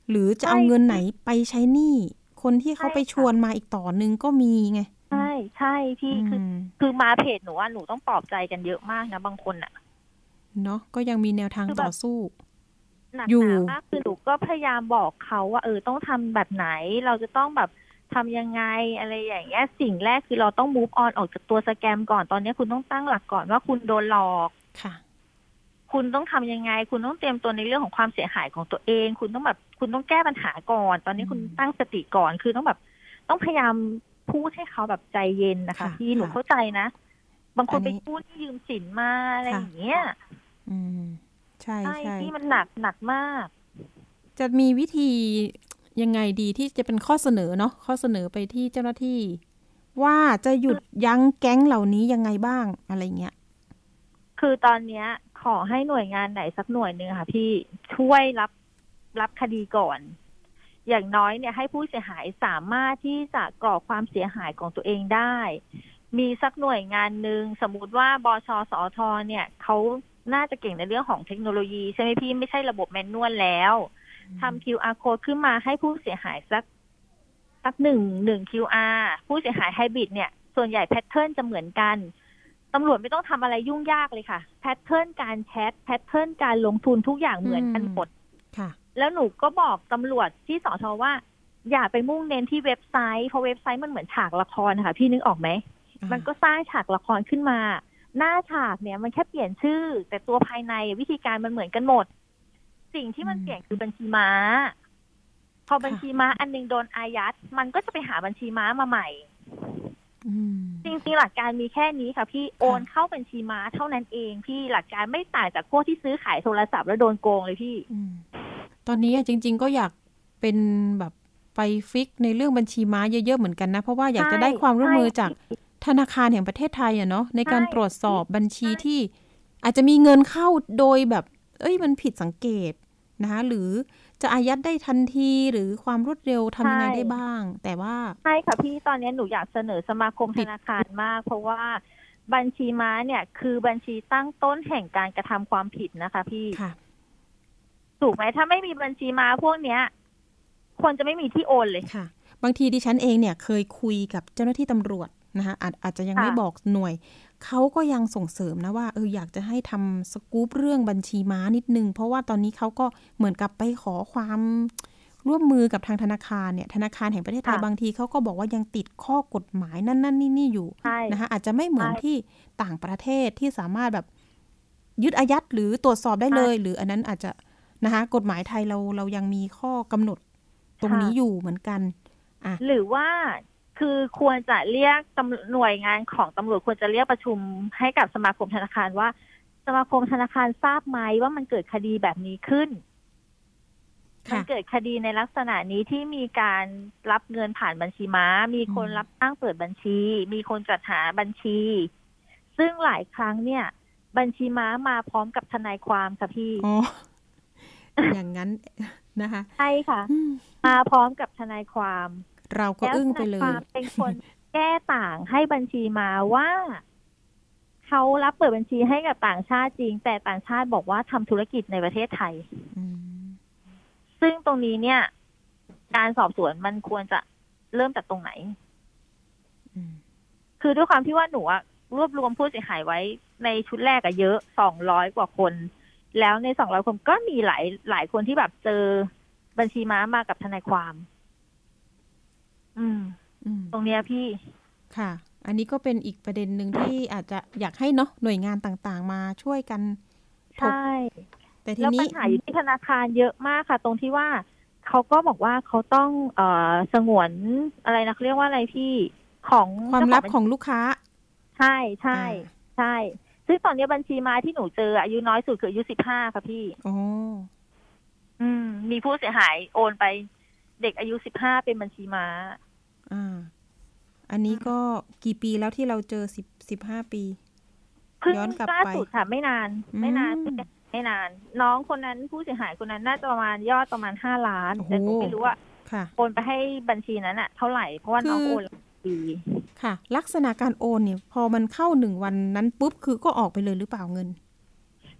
หรือจะใช่เอาเงินไหนไปใช้หนี้คนที่เขาใช่ไปค่ะชวนมาอีกต่อหนึ่งก็มีไง ใช่ใช่พี่คือมคือมาเพจหนูว่าหนูต้องปลอบใจกันเยอะมากนะบางคนอะ เนาะก็ยังมีแนวทางคือแบบต่อสู้หนักอยู่หนามากคือหนูก็พยายามบอกเขาว่าเออต้องทำแบบไหน เราจะต้องแบบทำยังไงอะไรอย่างเงี้ยสิ่งแรกคือเราต้อง move on ออกจากตัวสแกมก่อนตอนนี้คุณต้องตั้งหลักก่อนว่าคุณโดนหลอกค่ะ คุณต้องทำยังไง คุณต้องเตรียมตัวในเรื่องของความเสียหายของตัวเอง คุณต้องแบบคุณต้องแก้ปัญหาก่อน ตอนนี้คุณอืมตั้งสติก่อนคือต้องแบบ ต้องพยายามพูดให้เขาแบบใจเย็นนะคะค่ะพี่หนูค่ะเข้าใจนะ บางคนอันไปนี้พูดที่ยืมสินมาอะไรค่ะอย่างเงี้ย อืมใช่ใช่ใช่ที่มันหนักหนักมาก จะมีวิธียังไงดีที่จะเป็นข้อเสนอเนาะข้อเสนอไปที่เจ้าหน้าที่ ว่าจะหยุดยั้งแก๊งเหล่านี้ยังไงบ้างอะไรเงี้ยคือตอนเนี้ย ขอให้หน่วยงานไหนสักหน่วยหนึ่งค่ะ พี่ช่วยรับรับคดีก่อน อย่างน้อยเนี่ยให้ผู้เสียหายสามารถที่จะกรอกความเสียหายของตัวเองได้ มีสักหน่วยงานหนึ่งสมมุติว่าบชสอทเนี่ยเขาน่าจะเก่งในเรื่องของเทคโนโลยีใช่ไหมพี่ไม่ใช่ระบบ manual แล้วทำ QR code ขึ้นมาให้ผู้เสียหายสักสักหนึ่งหนึ่ง QR ผู้เสียหายไฮบริดเนี่ย ส่วนใหญ่ pattern จะเหมือนกันตำรวจไม่ต้องทำอะไรยุ่งยากเลยค่ะ pattern การแชท pattern การลงทุนทุกอย่างเหมือนกันหมดค่ะแล้วหนูก็บอกตำรวจที่สอทอว่า อย่าไปมุ่งเน้นที่เว็บไซต์เพราะเว็บไซต์มันเหมือนฉากละครค่ะ พี่นึกออกไหม มันก็สร้างฉากละครขึ้นมา หน้าฉากเนี่ยมันแค่เปลี่ยนชื่อ แต่ตัวภายในวิธีการมันเหมือนกันหมด สิ่งที่มันอืมเปลี่ยนคือบัญชีม้า พอบัญชีม้าอันหนึงโดนอายัด มันก็จะไปหาบัญชีม้ามาใหม่อืมจริงๆหลักการมีแค่นี้ค่ะ พี่โอนเข้าบัญชีม้าเท่านั้นเองพี่หลักการไม่ต่างจากพวกที่ซื้อขายโทรศัพท์แล้วโดนโกงเลยพี่อืมตอนนี้อะจริง ๆ ก็อยากเป็นแบบไปฟิกในเรื่องบัญชีม้าเยอะๆเหมือนกันนะ เพราะว่าอยากจะได้ความร่วมมือจาก ธนาคารแห่งประเทศไทยอะเนาะในการใช่ตรวจสอบบัญชีที่อาจจะมีเงินเข้าโดยแบบ เอ้ยมันผิดสังเกตนะคะหรือจะอายัดได้ทันทีหรือความรวดเร็วทำยังไงได้บ้าง แต่ว่าใช่ค่ะพี่ตอนนี้หนูอยากเสนอสมาคมปิธดนาคารมาก เพราะว่าบัญชีม้าเนี่ย คือบัญชีตั้งต้นแห่งการกระทำความผิดนะคะพี่ค่ะถูกไหมถ้าไม่มีบัญชีม้าพวกเนี้ยควรจะไม่มีที่โอนเลยค่ะ บางทีดิฉันเองเนี่ยเคยคุยกับเจ้าหน้าที่ตำรวจ นะคะอาจอาจจะยังค่ะไม่บอกหน่วย เขาก็ยังส่งเสริมนะว่าเอออยากจะให้ทำสกู๊ปเรื่องบัญชีม้านิดนึง เพราะว่าตอนนี้เขาก็เหมือนกับไปขอความร่วมมือกับทางธนาคารเนี่ยธนาคารแห่งประเทศไทยค่ะบางทีเขาก็บอกว่ายังติดข้อกฎหมายนั่นนั่นนี่นี่อยู่ใช่นะคะอาจจะไม่เหมือนใช่ที่ต่างประเทศที่สามารถแบบยึดอายัดหรือตรวจสอบได้เลย หรืออันนั้นอาจจะนะคะกฎหมายไทยเราเรายังมีข้อกำหนดตรงนี้อยู่เหมือนกันหรือว่า คือควรจะเรียกตำหน่วยงานของตำรวจควรจะเรียกประชุมให้กับสมาคมธนาคารว่า สมาคมธนาคารทราบไหมว่ามันเกิดคดีแบบนี้ขึ้นค่ะมันเกิดคดีในลักษณะนี้ที่มีการรับเงินผ่านบัญชีม้า มีคนอืมรับอ้างเปิดบัญชี มีคนจัดหาบัญชี ซึ่งหลายครั้งเนี่ย บัญชีม้ามาพร้อมกับทนายความค่ะพี่อ๋ออย่างนั้นนะคะ ใช่ค่ะอืมมาพร้อมกับทนายความ เราก็แล้วอึ้งทไปนายเลควายมเป็นคนแก้ต่างให้บัญชีมาว่าเขารับเปิดบัญชีให้กับต่างชาติจริง แต่ต่างชาติบอกว่าทำธุรกิจในประเทศไทยอืมซึ่งตรงนี้เนี่ย การสอบสวนมันควรจะเริ่มจากตรงไหนอืมคือด้วยความที่ว่าหนูอะรวบรวมผู้เสียหายไว้ในชุดแรกอะเยอะสองร้อยกว่าคน แล้วในสองร้อยคนก็มีหลายหลายคนที่แบบเจอบัญชีม้ามากับทนายความ อืมอืมตรงเนี้ยพี่ค่ะ อันนี้ก็เป็นอีกประเด็นหนึ่งที่อาจจะอยากให้เนาะหน่วยงานต่างๆ มาช่วยกันถกใช่แต่ทีแล้วนี้ปัญหาอยู่ที่ธนาคารเยอะมากค่ะ ตรงที่ว่าเขาก็บอกว่าเขาต้องเอ่อสงวนอะไรนะเขาเรียกว่าอะไรพี่ของความลับเจ้ของลูกค้า ใช่ใช่อ่าใช่ ซึ่งตอนนี้บัญชีมาที่หนูเจออายุน้อยสุดคืออายุสิบห้าค่ะพี่ โอ้อืม มีผู้เสียหายโอนไป เด็กอายุสิบห้าเป็นบัญชีม้าอ่าอันนี้ก็กี่ปีแล้วที่เราเจอสิบสิบห้าปีเพิ่งย้อนกลับล่าไปสุดค่ะไม่นาน ไม่นานอืมไม่นาน น้องคนนั้นผู้เสียหายคนนั้นน่าจะประมาณยอดประมาณห้าล้านโอ้โหแต่หนูไม่รู้ว่าค่ะโอนไปให้บัญชีนั้นอะเท่าไหร่เพราะว่าน้องคือโอนหลายปีค่ะ ลักษณะการโอนเนี่ย พอมันเข้าหนึ่งวันนั้นปุ๊บคือก็ออกไปเลยหรือเปล่าเงิน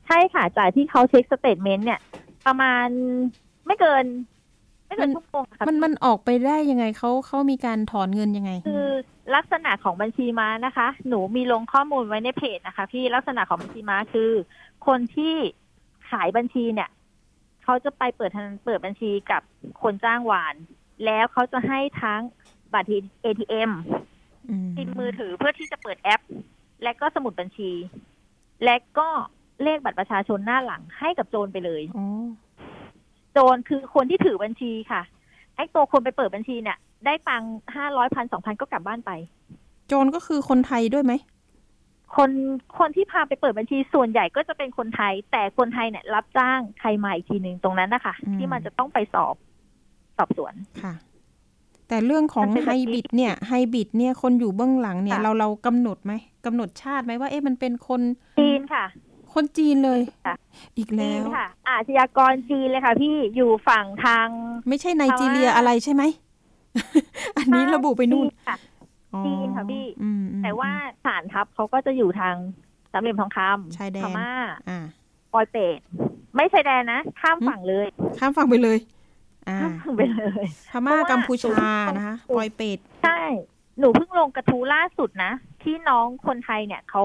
ใช่ค่ะจากที่เขาเช็ค statement เนี่ย ประมาณไม่เกิน ไม่เกินมันชั่วโมงค่ะมันมันออกไปได้ยังไงเขาเขามีการถอนเงินยังไง คือลักษณะของบัญชีม้านะคะ หนูมีลงข้อมูลไว้ในเพจนะคะ พี่ลักษณะของบัญชีม้าคือ คนที่ขายบัญชีเนี่ยเขาจะไปเปิดธนาเปิดบัญชีกับคนจ้างวาน แล้วเขาจะให้ทั้งบัตร ATM อืมซิมมือถือเพื่อที่จะเปิดแอป และก็สมุดบัญชี และก็เลขบัตรประชาชนหน้าหลังให้กับโจรไปเลยอ๋อ โจรคือคนที่ถือบัญชีค่ะ ไอ้ตัวคนไปเปิดบัญชีเนี่ย ได้ตังห้าร้อยพันสองพันก็กลับบ้านไป โจรก็คือคนไทยด้วยไหม คนคนที่พาไปเปิดบัญชีส่วนใหญ่ก็จะเป็นคนไทย แต่คนไทยเนี่ย รับจ้างใครมาอีกทีหนึ่งตรงนั้นนะคะอืมที่มันจะต้องไปสอบสอบสวนค่ะ แต่เรื่องของมันเป็นไฮแบบนี้บิดเนี่ยไฮบิดเนี่ยคนอยู่เบื้องหลังเนี่ยค่ะเราเรากำหนดไหมกำหนดชาติไหมว่าเอ๊ะมันเป็นคนจีนค่ะ คนจีนเลยค่ะอีกจีแล้นวค่ะ อาชญากรจีนเลยค่ะ พี่อยู่ฝั่งทาง ไม่ใช่ไนจีเรียเพราะว่าอะไรใช่ไหม อันนี้ระบุไปนู่นจีค่ะอ๋อจีนค่ะพี่อืมอืมแต่ว่าฐานทัพเขาก็จะอยู่ทางสามเหลี่ยมทองคชายแดำนพม่าอ่าปอยเปตไม่ชายแดนนะ ข้ามอืมฝั่งเลย ข้ามฝั่งไปเลยอ่าข้ามฝั่งไปเลยพม่าเพราะว่ากัมพูชาหนูนะคะปอยเปตใช่ หนูเพิ่งลงกระทู้ล่าสุดนะ ที่น้องคนไทยเนี่ยเขา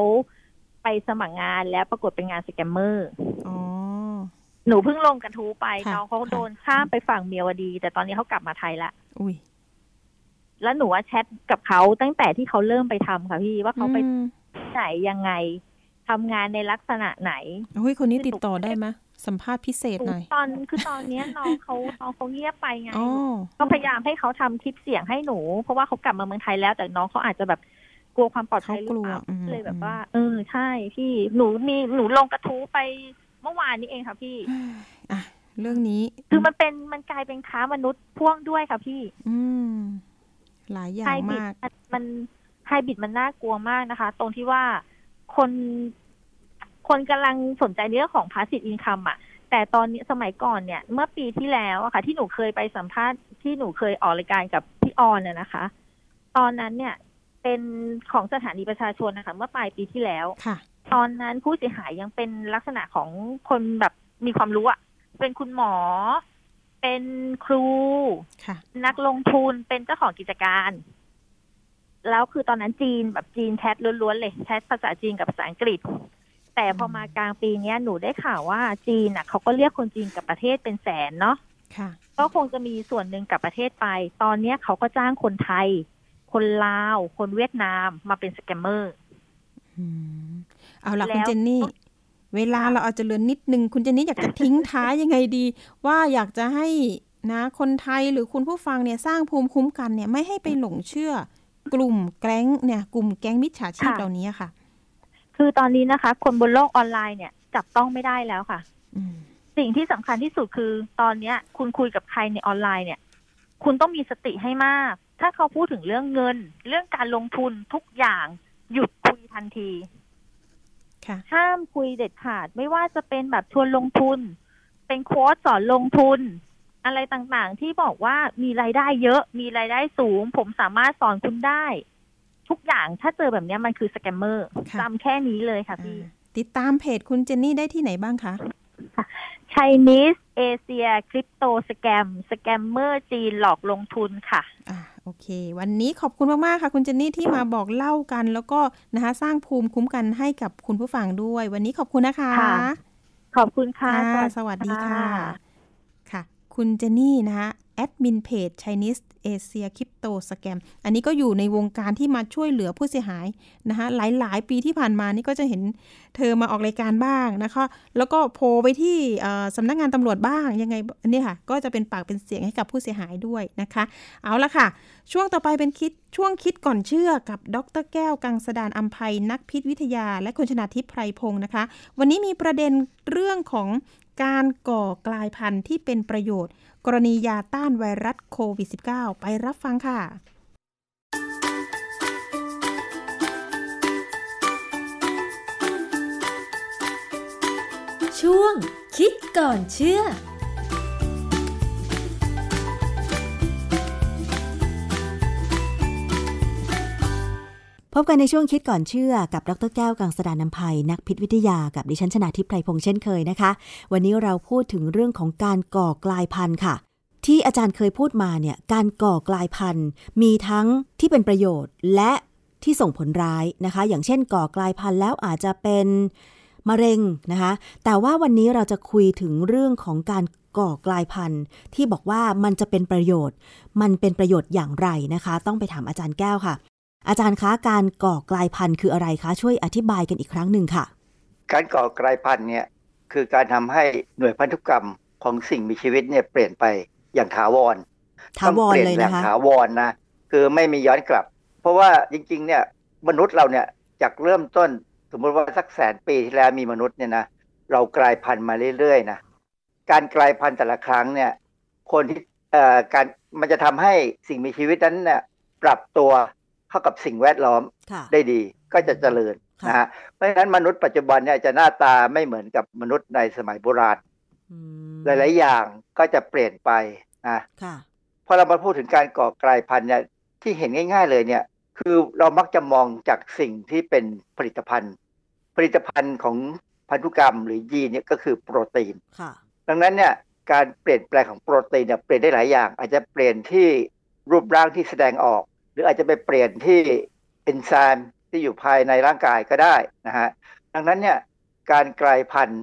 ไปสมัครงานแล้วปรากฏเป็นงานสแกมเมอร์อ๋อหนูเพิ่งลงกระทู้ไปค่ะน้องเขาค่ะโดนข้ามไปฝั่งเมียวดี แต่ตอนนี้เขากลับมาไทยละอุ้ยแล้วหนูว่าแชทกับเขาตั้งแต่ที่เขาเริ่มไปทำค่ะพี่ว่าเขาไปอืมที่ไหนยังไงทำงานในลักษณะไหนเฮ้ยคนนี้ติดต่อได้ไหมสัมภาษณ์พิเศษหน่อยตอนคือตอนเนี้ยน้องเขาน้องเขาเงียบไปไงอ๋อก็พยายามให้เขาทำคลิปเสียงให้หนู เพราะว่าเขากลับมาเมืองไทยแล้วแต่น้องเขาอาจจะแบบ กลัวความปลอดภัยหรือเปล่าเขากลัวอืมเลยแบบว่า เออใช่พี่หนูมีหนูลงกระทู้ไปเมื่อวานนี้เองค่ะพี่อะเรื่องนี้ คือมันเป็นมันกลายเป็นค้ามนุษย์พ่วงด้วยค่ะพี่ อืม หลายอย่างบิดมากมันมันไฮบิดมันน่ากลัวมากนะคะ ตรงที่ว่าคนคนกำลังสนใจเรื่องของ passive income อะ แต่ตอนนี้สมัยก่อนเนี่ย เมื่อปีที่แล้วอะค่ะ ที่หนูเคยไปสัมภาษณ์ที่หนูเคยออกรายการกับพี่ออนน่ะนะคะ ตอนนั้นเนี่ย เป็นของสถานีประชาชนนะคะเมื่อปลายปีที่แล้วค่ะตอนนั้นผู้เสียหายยังเป็นลักษณะของคนแบบมีความรู้อะเป็นคุณหมอ เป็นครูค่ะนักลงทุนเป็นเจ้าของกิจการ แล้วคือตอนนั้นจีนแบบจีนแชทล้วนๆเลยแชทภาษาจีนกับภาษาอังกฤษ แต่พอมากลางปีเนี้ยหนูได้ข่าวว่าจีนน่ะเขาก็เรียกคนจีนกับประเทศเป็นแสนเนาะค่ะก็คงจะมีส่วนหนึ่งกับประเทศไป ตอนเนี้ยเขาก็จ้างคนไทย คนลาว คนเวียดนามมาเป็นสแกมเมอร์อืมเอาละแล้วคุณเจนนี่ เวลาค่ะเราอาจจะเหลือนนิดนึง คุณเจนนี่อยากจะทิ้งท้ายยังไงดี ว่าอยากจะให้นะคนไทยหรือคุณผู้ฟังเนี่ยสร้างภูมิคุ้มกันเนี่ยไม่ให้ไปหลงเชื่อ กลุ่มแก๊งเนี่ย กลุ่มแก๊งมิจฉาชีพเหล่านี้ค่ะ คือตอนนี้นะคะ คนบนโลกออนไลน์เนี่ย จับต้องไม่ได้แล้วค่ะอืมสิ่งที่สำคัญที่สุดคือ ตอนเนี้ย คุณคุยกับใครในออนไลน์เนี่ย คุณต้องมีสติให้มาก ถ้าเขาพูดถึงเรื่องเงิน เรื่องการลงทุนทุกอย่างหยุดคุยทันทีค่ะห้ามคุยเด็ดขาดไม่ว่าจะเป็นแบบชวนลงทุน เป็นโค้ชสอนลงทุน อะไรต่างๆ ที่บอกว่ามีรายได้เยอะ มีรายได้สูง ผมสามารถสอนคุณได้ ทุกอย่างถ้าเจอแบบเนี้ยมันคือ scammer ค่ะจำแค่นี้เลยค่ะพี่อ่าติดตามเพจคุณเจนนี่ได้ที่ไหนบ้างคะ Chinese Asia Crypto Scam สแกมเมอร์จีนหลอกลงทุนค่ะอ่า โอเค วันนี้ขอบคุณมากๆค่ะ คุณเจนนี่ที่มาบอกเล่ากัน แล้วก็นะคะสร้างภูมิคุ้มกันให้กับคุณผู้ฟังด้วย วันนี้ขอบคุณนะคะค่ะขอบคุณค่ะค่ะ สวัสดีค่ะ ค่ะ คุณเจนนี่นะคะ แอดมินเพจ Chinese Asia Crypto Scam อันนี้ก็อยู่ในวงการที่มาช่วยเหลือผู้เสียหายนะคะหลาย ๆ ปีที่ผ่านมานี่ก็จะเห็นเธอมาออกรายการบ้างนะคะ แล้วก็โพลไปที่สำนักงานตำรวจบ้างยังไงอันนี้ค่ะ ก็จะเป็นปากเป็นเสียงให้กับผู้เสียหายด้วยนะคะ เอาละค่ะ ช่วงต่อไปเป็นคิดช่วงคิดก่อนเชื่อกับดรแก้วกังสดานอัมภัยนักพิษวิทยา และคุณชนาทิพย์ไพรพงศ์นะคะ วันนี้มีประเด็นเรื่องของการก่อกลายพันธุ์ที่เป็นประโยชน์ กรณียาต้านไวรัสโควิด -19 ไปรับฟังค่ะช่วงคิดก่อนเชื่อ พบกันในช่วงคิดก่อนเชื่อกับดรแก้วกังสดานนภัยนักพิษวิทยากับดิฉันชนาทิพย์ไพรพงษ์เช่นเคยนะคะ วันนี้เราพูดถึงเรื่องของการก่อกลายพันธุ์ค่ะ ที่อาจารย์เคยพูดมาเนี่ยการก่อกลายพันธุ์ มีทั้งที่เป็นประโยชน์และที่ส่งผลร้ายนะคะ อย่างเช่นก่อกลายพันธุ์แล้วอาจจะเป็นมะเร็งนะคะ แต่ว่าวันนี้เราจะคุยถึงเรื่องของการก่อกลายพันธุ์ ที่บอกว่ามันจะเป็นประโยชน์ มันเป็นประโยชน์อย่างไรนะคะ ต้องไปถามอาจารย์แก้วค่ะ อาจารย์คะการก่อกลายพันธุ์คืออะไรคะ ช่วยอธิบายกันอีกครั้งหนึ่งค่ะ การก่อกลายพันธุ์เนี่ยคือการทำให้หน่วยพันธุกรรมของสิ่งมีชีวิตเนี่ยเปลี่ยนไปอย่างถาวรถาวรต้องปเลยอนะคะางถาวรนะคือไม่มีย้อนกลับ เพราะว่าจริงๆเนี่ยมนุษย์เราเนี่ยจากเริ่มต้นสมมติว่าสักแสนปีที่แล้วมีมนุษย์เนี่ยนะเรากลายพันธุ์มาเรื่อยๆนะการกลายพันธุ์แต่ละครั้งเนี่ยคนที่เอ่อการมันจะทำให้สิ่งมีชีวิตนั้นเนี่ยปรับตัว เข้ากับสิ่งแวดล้อมค่ะได้ดีก็จะเจริญค่ะนะฮะเพราะฉะนั้นมนุษย์ปัจจุบันเนี่ยจะหน้าตาไม่เหมือนกับมนุษย์ในสมัยโบราณอืมหลายๆอย่างก็จะเปลี่ยนไปนะค่ะพอเรามาพูดถึงการก่อกลายพันธุ์เนี่ยที่เห็นง่าย ๆ เลยเนี่ย คือเรามักจะมองจากสิ่งที่เป็นผลิตภัณฑ์ ผลิตภัณฑ์ของพันธุกรรมหรือยีนเนี่ยก็คือโปรตีนค่ะดังนั้นเนี่ยการเปลี่ยนแปลงของโปรตีนเนี่ยเปลี่ยนได้หลายอย่าง อาจจะเปลี่ยนที่รูปร่างที่แสดงออกห รืออาจจะไปเปลี่ยนที่เอนไซม์ที่อยู่ภายในร่างกายก็ได้นะฮะดังนั้นเนี่ยการกลายพันธุ์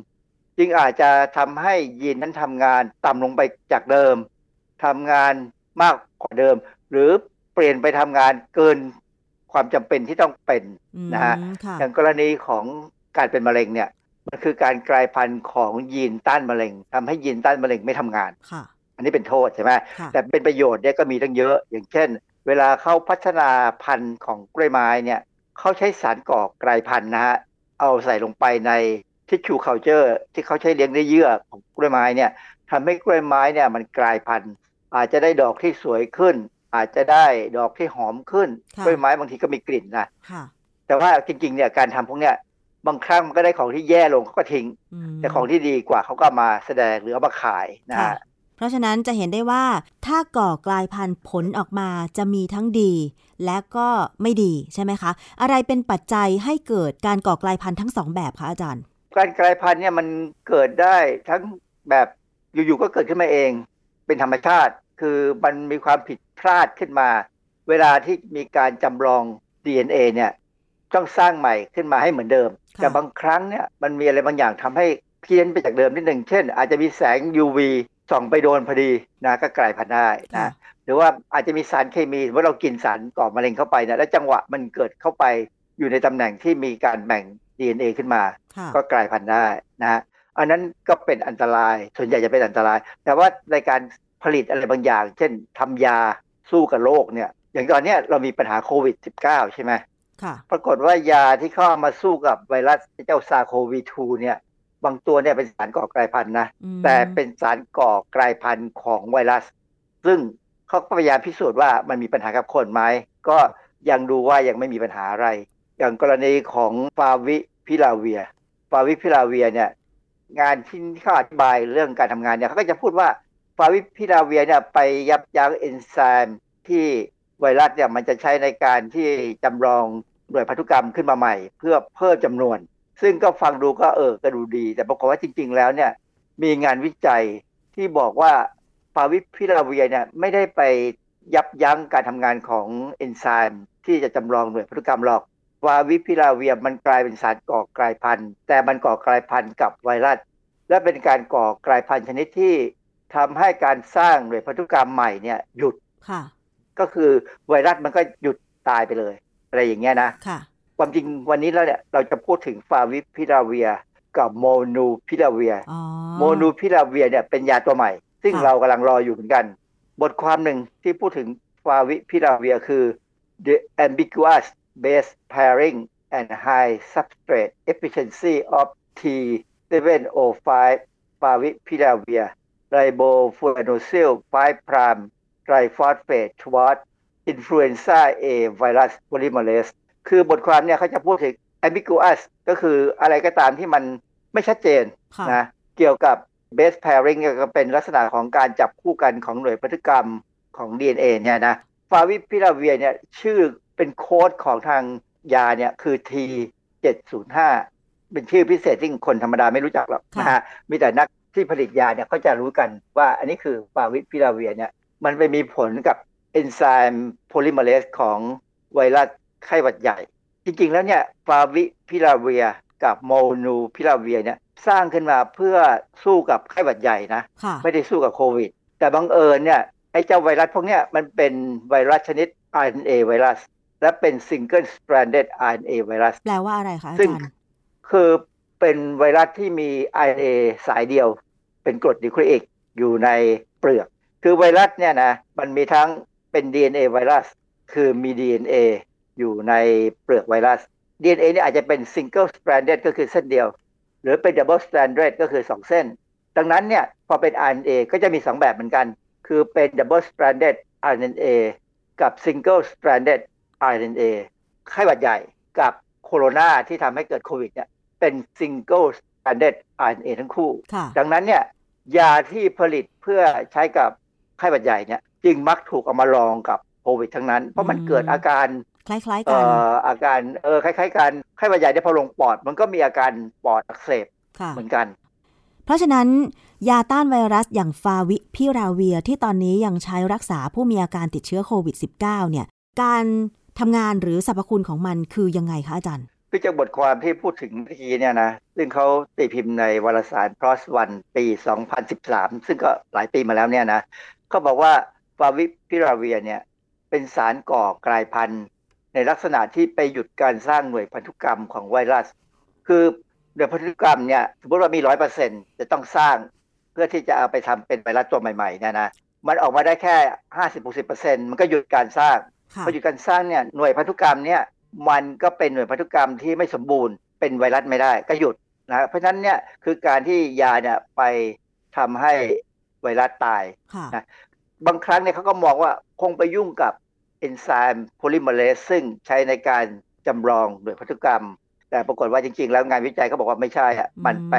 จึงอาจจะทำให้ยีนนั้นทำงานต่ำลงไปจากเดิมทำงานมากกว่าเดิม หรือเปลี่ยนไปทำงานเกินความจำเป็นที่ต้องเป็นอืมนะฮะค่ะอย่างกรณีของการเป็นมะเร็งเนี่ยมันคือการกลายพันธุ์ของยีนต้านมะเร็งทำให้ยีนต้านมะเร็งไม่ทำงานค่ะอันนี้เป็นโทษใช่ไหมค่ะแต่เป็นประโยชน์เนี่ยก็มีตั้งเยอะ อย่างเช่น เวลาเขาพัฒนาพันธุ์ของกล้วยไม้เนี่ยเขาใช้สารก่อกลายพันธุ์นะฮะเอาใส่ลงไปในทิชชูเคาเจอร์ที่เขาใช้เลี้ยงในเยื่อของกล้วยไม้เนี่ยทำให้กล้วยไม้เนี่ยมันกลายพันธุ์ อาจจะได้ดอกที่สวยขึ้น อาจจะได้ดอกที่หอมขึ้นค่ะกล้วยไม้บางทีก็มีกลิ่นนะค่ะแต่ว่าจริงๆเนี่ยการทำพวกเนี้ยบางครั้งมันก็ได้ของที่แย่ลงเขาก็ทิ้งอืมแต่ของที่ดีกว่าเขาก็เอามาแสดงหรือเอามาขายนะค่ะฮะ เพราะฉะนั้นจะเห็นได้ว่าถ้าก่อกลายพันธุ์ผลออกมาจะมีทั้งดี และก็ไม่ดีใช่ไหมคะ อะไรเป็นปัจจัยให้เกิดการก่อกลายพันธุ์ทั้งสองแบบคะอาจารย์ การกลายพันธุ์เนี่ยมันเกิดได้ทั้งแบบอยู่ๆก็เกิดขึ้นมาเอง เป็นธรรมชาติคือมันมีความผิดพลาดขึ้นมา เวลาที่มีการจำลอง DNA เนี่ยต้องสร้างใหม่ขึ้นมาให้เหมือนเดิมค่ะแต่บางครั้งเนี่ยมันมีอะไรบางอย่างทำให้เพี้ยนไปจากเดิมนิดหนึ่งเช่น อาจจะมีแสง UV ส่องไปโดนพอดีนะก็กลายพันธุ์ได้ค่ะนะหรือว่าอาจจะมีสารเคมีสมมติเรากินสารก่อมะเร็งเข้าไปเนี่ยแล้วจังหวะมันเกิดเข้าไปอยู่ในตำแหน่งที่มีการแบ่ง DNA ขึ้นมาค่ะก็กลายพันธุ์ได้นะฮะอันนั้นก็เป็นอันตรายส่วนใหญ่จะเป็นอันตราย แต่ว่าในการผลิตอะไรบางอย่าง เช่นทำยาสู้กับโรคเนี่ย อย่างตอนเนี้ยเรามีปัญหาโควิด -19 ใช่ไหมค่ะปรากฏว่ายาที่เข้ามาสู้กับไวรัสเจ้าซาโควี2เนี่ย บางตัวเนี่ยเป็นสารก่อกลายพันธุ์นะอืมแต่เป็นสารก่อกลายพันธุ์ของไวรัส ซึ่งเขาก็พยายามพิสูจน์ว่ามันมีปัญหากับคนไหม ก็ยังดูว่ายังไม่มีปัญหาอะไร อย่างกรณีของฟาวิพิลาเวีย ฟาวิพิลาเวียเนี่ยงานที่เขาอธิบายเรื่องการทำงานเนี่ยเขาก็จะพูดว่าฟาวิพิลาเวียเนี่ยไปยับยั้งเอนไซม์ที่ไวรัสเนี่ยมันจะใช้ในการที่จำลองหน่วยพันธุกรรมขึ้นมาใหม่ เพื่อเพิ่มจำนวน ซึ่งก็ฟังดูก็เออก็ดูดี แต่ปรากฏว่าจริง ๆ แล้วเนี่ยมีงานวิจัยที่บอกว่าฟาวิพิลาเวียเนี่ยไม่ได้ไปยับยั้งการทำงานของเอนไซม์ที่จะจำลองหน่วยพันธุกรรมหรอกฟาวิพิลาเวียมันกลายเป็นสารก่อกลายพันธุ์ แต่มันก่อกลายพันธุ์กับไวรัส และเป็นการก่อกลายพันธุ์ชนิดที่ทำให้การสร้างหน่วยพันธุกรรมใหม่เนี่ยหยุดค่ะ ก็คือไวรัสมันก็หยุดตายไปเลย อะไรอย่างเงี้ยนะค่ะ ความจริงวันนี้แล้วเนี่ยเราจะพูดถึงฟาวิพิลาเวียกับโมนูพิลาเวียอ๋อโมนูพิลาเวียเนี่ยเป็นยาตัวใหม่ ซึ่งค่ะเรากำลังรออยู่เหมือนกัน บทความหนึ่งที่พูดถึงฟาวิพิลาเวียคือ the ambiguous base pairing and high substrate efficiency of T705 favipiravir riboflavinosyl 5 prime triphosphate toward influenza A virus polymerase คือบทความเนี่ยเขาจะพูดถึง ambiguous ก็คืออะไรก็ตามที่มันไม่ชัดเจนค่ะนะเกี่ยวกับ base pairing เนี่ยก็เป็นลักษณะของการจับคู่กันของหน่วยพันธุกรรมของ DNA เนี่ยนะฟาวิพิราเวียร์เนี่ยชื่อเป็นโค้ดของทางยาเนี่ยคือ T705 เป็นชื่อพิเศษที่คนธรรมดาไม่รู้จักหรอกค่ะนะฮะมีแต่นักที่ผลิตยาเนี่ยเขาจะรู้กันว่าอันนี้คือฟาวิพิราเวียร์เนี่ยมันไปมีผลกับเอนไซม์ polymerase ของไวรัส ไข้หวัดใหญ่ จริง ๆ แล้วเนี่ยฟาวิพิราเวียร์กับโมลนูพิราเวียร์เนี่ยสร้างขึ้นมาเพื่อสู้กับไข้หวัดใหญ่นะค่ะไม่ได้สู้กับโควิด แต่บังเอิญเนี่ยไอ้เจ้าไวรัสพวกเนี้ยมันเป็นไวรัสชนิด RNA ไวรัส และเป็น single stranded RNA ไวรัส แปลว่าอะไรคะอาซึ่งจารย์คือเป็นไวรัสที่มี RNA สายเดียว เป็นกรดนิวคลีอิกอยู่ในเปลือก คือไวรัสเนี่ยนะมันมีทั้งเป็น DNA ไวรัส คือมี DNA อยู่ในเปลือกไวรัส DNA เนี่ยอาจจะเป็น single stranded ก็คือเส้นเดียว หรือเป็น double stranded ก็คือ 2 เส้น ดังนั้นเนี่ยพอเป็น RNA ก็จะมี 2 แบบเหมือนกัน คือเป็น double stranded RNA กับ single stranded RNA ไข้หวัดใหญ่กับโคโรนาที่ทำให้เกิดโควิดเนี่ยเป็น single stranded RNA ทั้งคู่ ดังนั้นเนี่ยยาที่ผลิตเพื่อใช้กับไข้หวัดใหญ่เนี่ยจึงมักถูกเอามาลองกับโควิดทั้งนั้น เพราะมันเกิดอาการ คล้ายๆกันอาการเออคล้าย ๆ กันไข้หวัดใหญ่เนี่ยพอลงปอด มันก็มีอาการปอดอักเสบเหมือนกัน เพราะฉะนั้น ยาต้านไวรัสอย่างฟาวิพิราเวียที่ตอนนี้ยังใช้รักษาผู้มีอาการติดเชื้อโควิด -19 เนี่ย การทำงานหรือสรรพคุณของมันคือยังไงคะอาจารย์คือจากบทความที่พูดถึงเมื่อกี้เนี่ยนะ ซึ่งเขาตีพิมพ์ในวารสาร PLOS ONE ปี 2013 ซึ่งก็หลายปีมาแล้วเนี่ยนะเขาบอกว่าฟาวิพิราเวียเนี่ยเป็นสารก่อกลายพันธุ์ ในลักษณะที่ไปหยุดการสร้างหน่วยพันธุกรรมของไวรัส คือหน่วยพันธุกรรมเนี่ยสมมติว่ามีร้อยเปอร์เซ็นจะต้องสร้างเพื่อที่จะเอาไปทำเป็นไวรัสตัวใหม่ๆเนี่ยนะมันออกมาได้แค่ห้าสิบหกสิบเปอร์เซ็นมันก็หยุดการสร้างพอหยุดการสร้างเนี่ยหน่วยพันธุกรรมเนี่ยมันก็เป็นหน่วยพันธุกรรมที่ไม่สมบูรณ์เป็นไวรัสไม่ได้ก็หยุดนะเพราะฉะนั้นเนี่ยคือการที่ยาเนี่ยไปทำให้ไวรัสตายนะบางครั้งเนี่ยเขาก็มองว่าคงไปยุ่งกับ เอนไซม์โพลิเมเรสซึ่งใช้ในการจำลองหน่วยพันธุกรรม แต่ปรากฏว่าจริง ๆ แล้วงานวิจัยเขาบอกว่าไม่ใช่อะมันไป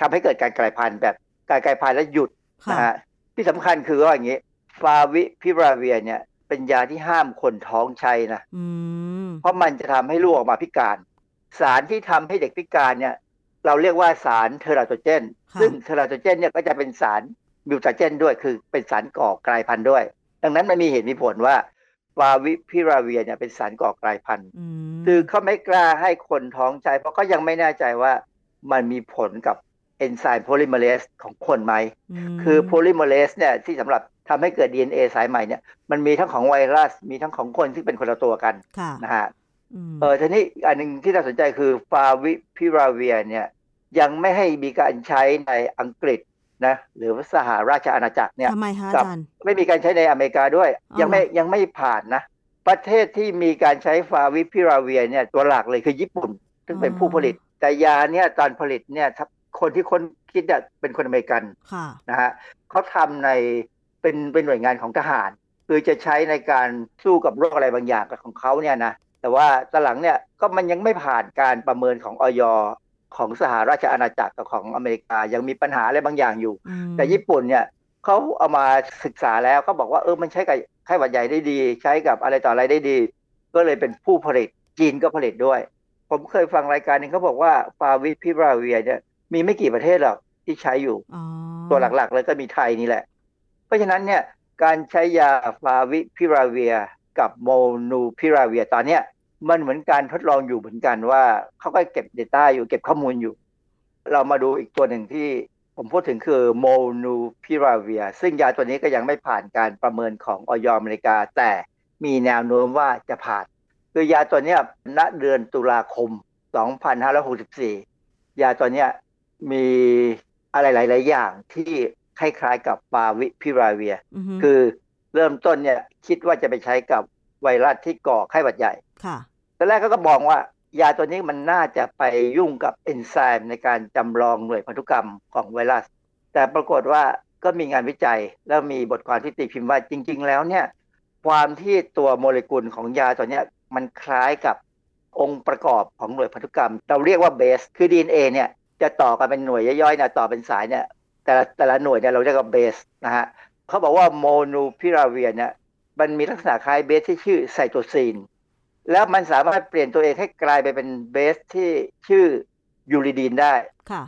ทำให้เกิดการกลายพันธุ์แบบการกลายพันธุ์แล้วหยุดนะฮะที่สำคัญคือว่าอย่างนี้ฟาวิพิราเวียเนี่ยเป็นยาที่ห้ามคนท้องใช้นะเพราะมันจะทำให้ลูกออกมาพิการ สารที่ทำให้เด็กพิการเนี่ย เราเรียกว่าสาร teratogen ซึ่ง teratogen เนี่ยก็จะเป็นสาร mutagen ด้วยคือเป็นสารก่อกลายพันธุ์ด้วย ดังนั้นมันมีเหตุมีผลว่า ฟาวิพิราเวียร์เนี่ยเป็นสารก่อกลายพันธุ์คือเขาไม่กล้าให้คนท้องใช้ เพราะเขายังไม่แน่ใจว่ามันมีผลกับเอนไซม์ polymerase ของคนไหม คือ polymerase เนี่ยที่สำหรับทำให้เกิด DNA สายใหม่เนี่ยมันมีทั้งของไวรัส มีทั้งของคนที่เป็นคนละตัวกันนะฮะเออทีนี้อันหนึ่งที่น่าสนใจคือฟาวิพิราเวียเนี่ยยังไม่ให้มีการใช้ในอังกฤษ นะหรือสหราชอาณาจักรเนี่ยทำไมคะอาจารย์ไม่มีการใช้ในอเมริกาด้วย ยังไม่ยังไม่ผ่านนะ ประเทศที่มีการใช้ฟาวิพิราเวียเนี่ยตัวหลักเลยคือญี่ปุ่น ซึ่งเป็นผู้ผลิต แต่ยาเนี่ยตอนผลิตเนี่ยคนที่คนคิดเนี่ยเป็นคนอเมริกันนะฮะเขาทำในเป็นเป็นหน่วยงานของทหาร คือจะใช้ในการสู้กับโรคอะไรบางอย่างกับของเขาเนี่ยนะแต่ว่าตหลังเนี่ยก็มันยังไม่ผ่านการประเมินของออย ของสหราชอาณาจักรกับของอเมริกายังมีปัญหาอะไรบางอย่างอยู่ แต่ญี่ปุ่นเนี่ยเขาเอามาศึกษาแล้วเขาบอกว่าเออมันใช้กับไข้หวัดใหญ่ได้ดี ใช้กับอะไรต่ออะไรได้ดี ก็เลยเป็นผู้ผลิตจีนก็ผลิตด้วย ผมเคยฟังรายการนึงเขาบอกว่าฟาวิพิราเวียเนี่ยมีไม่กี่ประเทศหรอกที่ใช้อยู่ ตัวหลักๆเลยก็มีไทยนี่แหละ เพราะฉะนั้นเนี่ยการใช้ยาฟาวิพิราเวียกับโมนูพิราเวียตอนเนี้ย มันเหมือนการทดลองอยู่เหมือนกันว่าเขาก็เก็บ Data อยู่เก็บข้อมูลอยู่ เรามาดูอีกตัวหนึ่งที่ผมพูดถึงคือโมนูพิราเวีย ซึ่งยาตัวนี้ก็ยังไม่ผ่านการประเมินของออยอเมริกา แต่มีแนวโน้มว่าจะผ่าน คือยาตัวนี้ณเดือนตุลาคม 2564 ยาตัวนี้มีอะไรหลาย ๆ อย่างที่คล้ายๆกับฟาวิพิราเวีย คือเริ่มต้นเนี่ยคิดว่าจะไปใช้กับไวรัสที่ก่อไข้หวัดใหญ่ ตอนแรกเขาก็บอกว่า ยาตัวนี้มันน่าจะไปยุ่งกับเอนไซม์ในการจำลองหน่วยพันธุกรรมของไวรัส แต่ปรากฏว่าก็มีงานวิจัย แล้วมีบทความที่ตีพิมพ์ว่าจริง ๆ แล้วเนี่ย ความที่ตัวโมเลกุลของยาตัวนี้มันคล้ายกับองค์ประกอบของหน่วยพันธุกรรม เราเรียกว่าเบส คือ DNA เนี่ยจะต่อกันเป็นหน่วยย่อยๆนี่ยต่อเป็นสายเนี่ยแต่ละแต่ละหน่วยเนี่ยเราเรียกว่าเบสนะฮะเขาบอกว่าโมนูพิราเวียเนี่ยมันมีลักษณะคล้ายเบสที่ชื่อไซโตซีน แล้วมันสามารถเปลี่ยนตัวเองให้กลายไปเป็นเบสที่ชื่อยูริดีนได้ค่ะ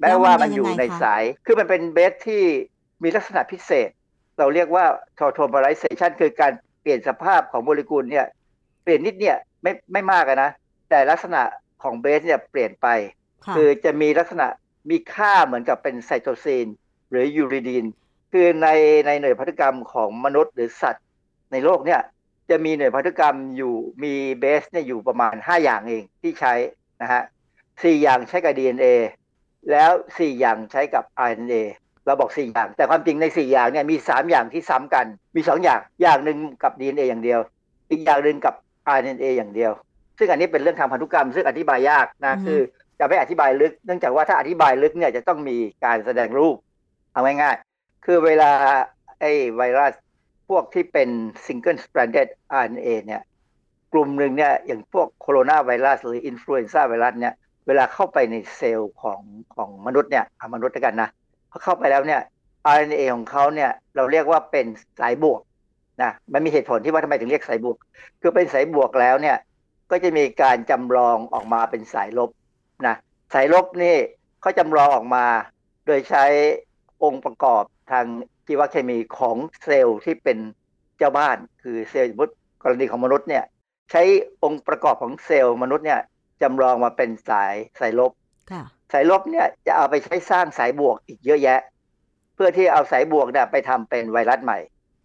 แม้ว่ามันอยู่ในสาย คือมันเป็นเบสที่มีลักษณะพิเศษ เราเรียกว่าทอโทม e ไรเซชันคือการเปลี่ยนสภาพของโมเลกุลเนี่ยเปลี่ยนนิดเนี่ยไม่ไม่มากนะ แต่ลักษณะของเบสเนี่ยเปลี่ยนไป คือจะมีลักษณะมีค่าเหมือนกับเป็นไซโตซีน หรือยูริดีน คือในในหน่วยพันธุกรรมของมนุษย์หรือสัตว์ในโลกเนี่ย จะมีหน่วยพันธุกรรมอยู่มีเบสเนี่ยอยู่ประมาณ 5 อย่างเองที่ใช้นะฮะสี่อย่างใช้กับ DNA แล้ว4อย่างใช้กับ RNA เราบอก4อย่าง แต่ความจริงใน4อย่างเนี่ยมี3อย่างที่ซ้ำกัน มี2อย่างอย่างหนึ่งกับ DNA อย่างเดียว อีกอย่างหนึ่งกับ RNA อย่างเดียว ซึ่งอันนี้เป็นเรื่องทางพันธุกรรม ซึ่งอธิบายยากนะคือจะไม่อธิบายลึก เนื่องจากว่าถ้าอธิบายลึกเนี่ยจะต้องมีการแสดงรูป เอาง่ายๆ คือเวลาไอ้ไวรัส พวกที่เป็น single stranded RNA เนี่ยกลุ่มหนึ่งเนี่ยอย่างพวกโคโรนาไวรัสหรืออินฟลูเอนซ่าไวรัสเนี่ยเวลาเข้าไปในเซลล์ของของมนุษย์เนี่ยมนุษย์ด้วยกันนะพอเข้าไปแล้วเนี่ย RNA ของเขาเนี่ยเราเรียกว่าเป็นสายบวกนะมันมีเหตุผลที่ว่าทำไมถึงเรียกสายบวก คือเป็นสายบวกแล้วเนี่ยก็จะมีการจำลองออกมาเป็นสายลบนะสายลบนี่เขาจำลองออกมา โดยใช้องค์ประกอบ ทางชีวเคมีของเซลล์ที่เป็นเจ้าบ้าน คือเซลล์สมมติกรณีของมนุษย์เนี่ยใช้องค์ประกอบของเซลล์มนุษย์เนี่ยจำลองมาเป็นสายสายลบสายลบเนี่ยจะเอาไปใช้สร้างสายบวกอีกเยอะแยะ เพื่อที่เอาสายบวกเนี่ยไปทำเป็นไวรัสใหม่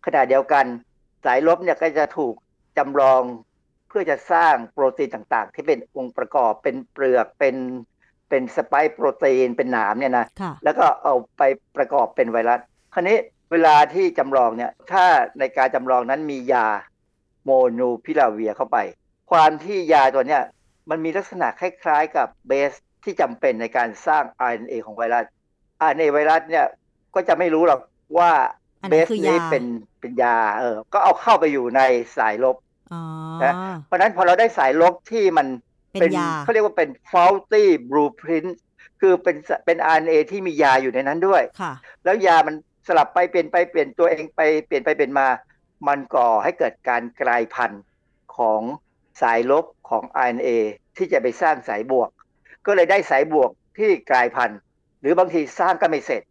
ขณะเดียวกันสายลบเนี่ยก็จะถูกจำลองเพื่อจะสร้างโปรตีนต่างๆ ที่เป็นองค์ประกอบเป็นเปลือกเป็นเป็นสไปค์โปรตีนเป็นหนามเนี่ยนะแล้วก็เอาไปประกอบเป็นไวรัส คราวนี้เวลาที่จำลองเนี่ยถ้าในการจำลองนั้นมียาโมนูพิลาเวียเข้าไป ความที่ยาตัวเนี้ยมันมีลักษณะคล้ายๆกับเบสที่จำเป็นในการสร้าง RNA ของไวรัส RNA ไวรัสเนี่ยก็จะไม่รู้หรอกว่าเบสนี้เป็นเป็นยาเออ ก็เอาเข้าไปอยู่ในสายลบนะเพราะนั้นพอเราได้สายลบที่มันเป็นเขาเรียกว่าเป็น faulty blueprint คือเป็นเป็น RNA ที่มียาอยู่ในนั้นด้วย แล้วยามัน สลับไปเปลี่ยนไปเปลี่ยนตัวเองไปเปลี่ยนไปเปลี่ยนมา มันก่อให้เกิดการกลายพันธุ์ของสายลบของ RNA ที่จะไปสร้างสายบวก ก็เลยได้สายบวกที่กลายพันธุ์ หรือบางทีสร้างก็ไม่เสร็จ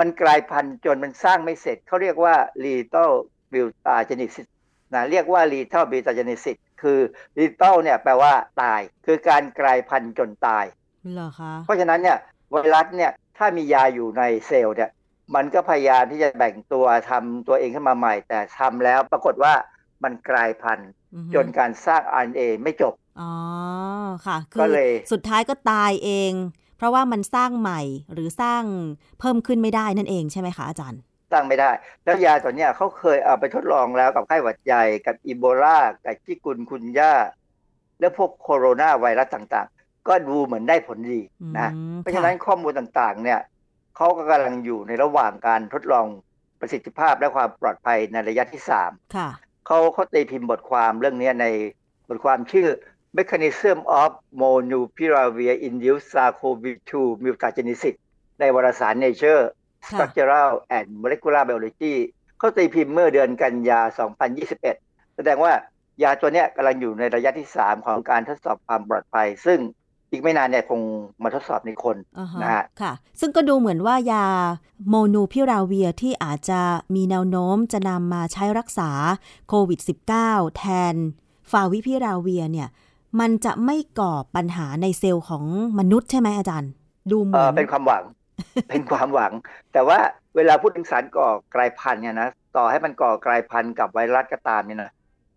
มันกลายพันธุ์จนมันสร้างไม่เสร็จ เขาเรียกว่า lethal mutagenesis นะเรียกว่า lethal mutagenesis คือ lethal เนี่ยแปลว่าตาย คือการกลายพันธุ์จนตาย เหรอคะ เพราะฉะนั้นเนี่ยไวรัสเนี่ยถ้ามียาอยู่ในเซลล์เนี่ย มันก็พยายามที่จะแบ่งตัวทำตัวเองขึ้นมาใหม่ แต่ทำแล้วปรากฏว่ามันกลายพันธุ์จนการสร้าง RNA ไม่จบ อ๋อ ค่ะคือสุดท้ายก็ตายเอง เพราะว่ามันสร้างใหม่หรือสร้างเพิ่มขึ้นไม่ได้นั่นเองใช่ไหมคะอาจารย์ สร้างไม่ได้ แล้วยาตัวนี้เขาเคยเอาไปทดลองแล้วกับไข้หวัดใหญ่กับอีโบลากับจิกุนคุนย่า แล้วพวกโคโรนาไวรัสต่างๆ ก็ดูเหมือนได้ผลดีนะ เพราะฉะนั้นข้อมูลต่างๆ เนี่ย เขาก็กำลังอยู่ในระหว่างการทดลองประสิทธิภาพและความปลอดภัยในระยะที่สามเขาเขาตีพิมพ์บทความเรื่องนี้ในบทความชื่อ Mechanism of Molnupiravir Induced SARS-CoV-2 Mutagenesis ในวารสาร Nature Structural and Molecular Biology เขาตีพิมพ์เมื่อเดือนกันยา 2021 แสดงว่ายาตัวนี้กำลังอยู่ในระยะที่ 3 ของการทดสอบความปลอดภัย ซึ่ง อีกไม่นานเนี่ยคงมาทดสอบในคน uh-huh. นะฮะค่ะ ซึ่งก็ดูเหมือนว่ายาโมนูพิราเวียที่อาจจะมีแนวโน้มจะนำมาใช้รักษาโควิด -19 แทนฟาวิพิราเวียเนี่ย มันจะไม่ก่อปัญหาในเซลล์ของมนุษย์ใช่ไหมอาจารย์ ดูเหมือนเป็นความหวัง เป็นความหวัง แต่ว่าเวลาพูดถึงสารก่อกลายพันธุ์เนี่ยนะต่อให้มันก่อกลายพันธุ์กับไวรัสก็ตามเนี่ยนะ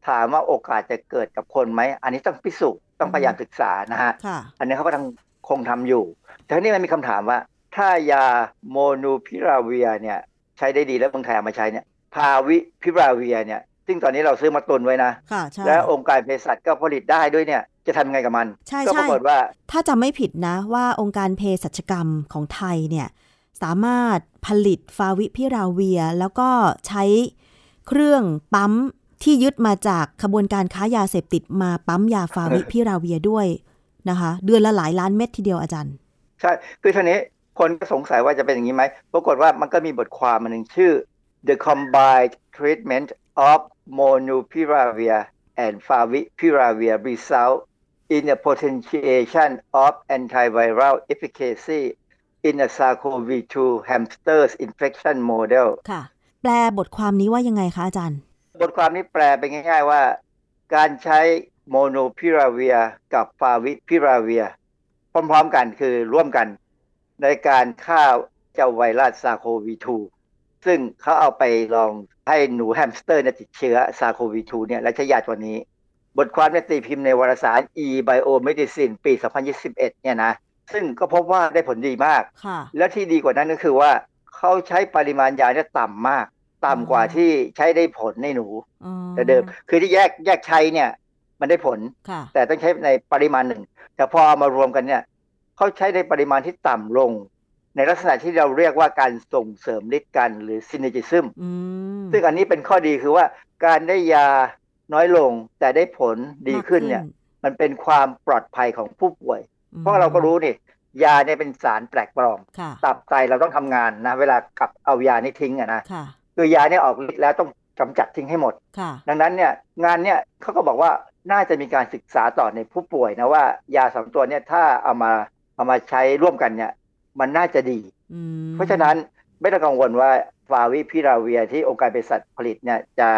ถามว่าโอกาสจะเกิดกับคนไหม อันนี้ต้องพิสูจน์ ต้องพยายามศึกษานะฮะ อันนี้เขาก็ทำคงทำอยู่ แต่ทีนี้มันมีคำถามว่า ถ้ายาโมนูพิราเวียเนี่ย ใช้ได้ดีแล้วเมืองไทยมาใช้เนี่ย พาวิพิราเวียเนี่ย ซึ่งตอนนี้เราซื้อมาตุนไว้นะ และองค์การเภสัชก็ผลิตได้ด้วยเนี่ย จะทำยังไงกับมัน ก็ปรากฏว่า ถ้าจำไม่ผิดนะว่าองค์การเภสัชกรรมของไทยเนี่ยสามารถผลิตฟาวิพิราเวีย แล้วก็ใช้เครื่องปั๊ม ที่ยึดมาจากขบวนการค้ายาเสพติดมาปั๊มยาฟาวิพิราเวียด้วยนะคะ เดือนละหลายล้านเม็ดทีเดียวอาจารย์ ใช่ คือทีนี้คนก็สงสัยว่าจะเป็นอย่างนี้ไหมปรากฏว่ามันก็มีบทความมันหนึ่งชื่อ The Combined Treatment of Molnupiravir and Favipiravir Result in a Potentiation of Antiviral Efficacy in a SARS-CoV-2 Hamsters Infection Model ค่ะ แปลบทความนี้ว่ายังไงคะอาจารย์ บทความนี้แปลเป็นง่าย ๆ ว่า การใช้โมโนพิราเวียกับฟาวิพิราเวีย พร้อม ๆ กันคือร่วมกัน ในการฆ่าเจ้าไวรัสซาโควี2ซึ่งเขาเอาไปลองให้หนูแฮมสเตอร์ติดเชื้อซาโควี2เนี่ยและใช้ยาตัวนี้ บทความนี้ตีพิมพ์ในวารสาร e-biomedicine ปี 2021 เนี่ยนะ ซึ่งก็พบว่าได้ผลดีมาก และที่ดีกว่านั้นก็คือว่า เขาใช้ปริมาณยาเนี่ยต่ำมาก ต่ำกว่าที่ใช้ได้ผลในหนู แต่เดิมคือที่แยกแยกใช้เนี่ย มันได้ผลค่ะแต่ต้องใช้ในปริมาณหนึ่ง แต่พอเอามารวมกันเนี่ยเขาใช้ในปริมาณที่ต่ำลง ในลักษณะที่เราเรียกว่าการส่งเสริมฤทธิ์กันหรือซินเนจิซึมอืมซึ่งอันนี้เป็นข้อดีคือว่าการได้ยาน้อยลงแต่ได้ผลดีขึ้นเนี่ย มันเป็นความปลอดภัยของผู้ป่วย เพราะเราก็รู้นี่ยาเนี่ยเป็นสารแปลกปลอมค่ะตับไตเราต้องทำงานนะ เวลากลับเอายานี่ทิ้งอะนะ ค่ะคือยาเนี่ยออกฤทธิ์แล้วต้องกำจัดทิ้งให้หมดค่ะดังนั้นเนี่ยงานเนี่ยเขาก็บอกว่าน่าจะมีการศึกษาต่อในผู้ป่วยนะว่ายาสองตัวเนี่ยถ้าเอามาเอามาใช้ร่วมกันเนี่ยมันน่าจะดีอืมเพราะฉะนั้นไม่ต้องกังวลว่าฟาวิพิราเวียที่องค์การเภสัชผลิตเนี่ยจะ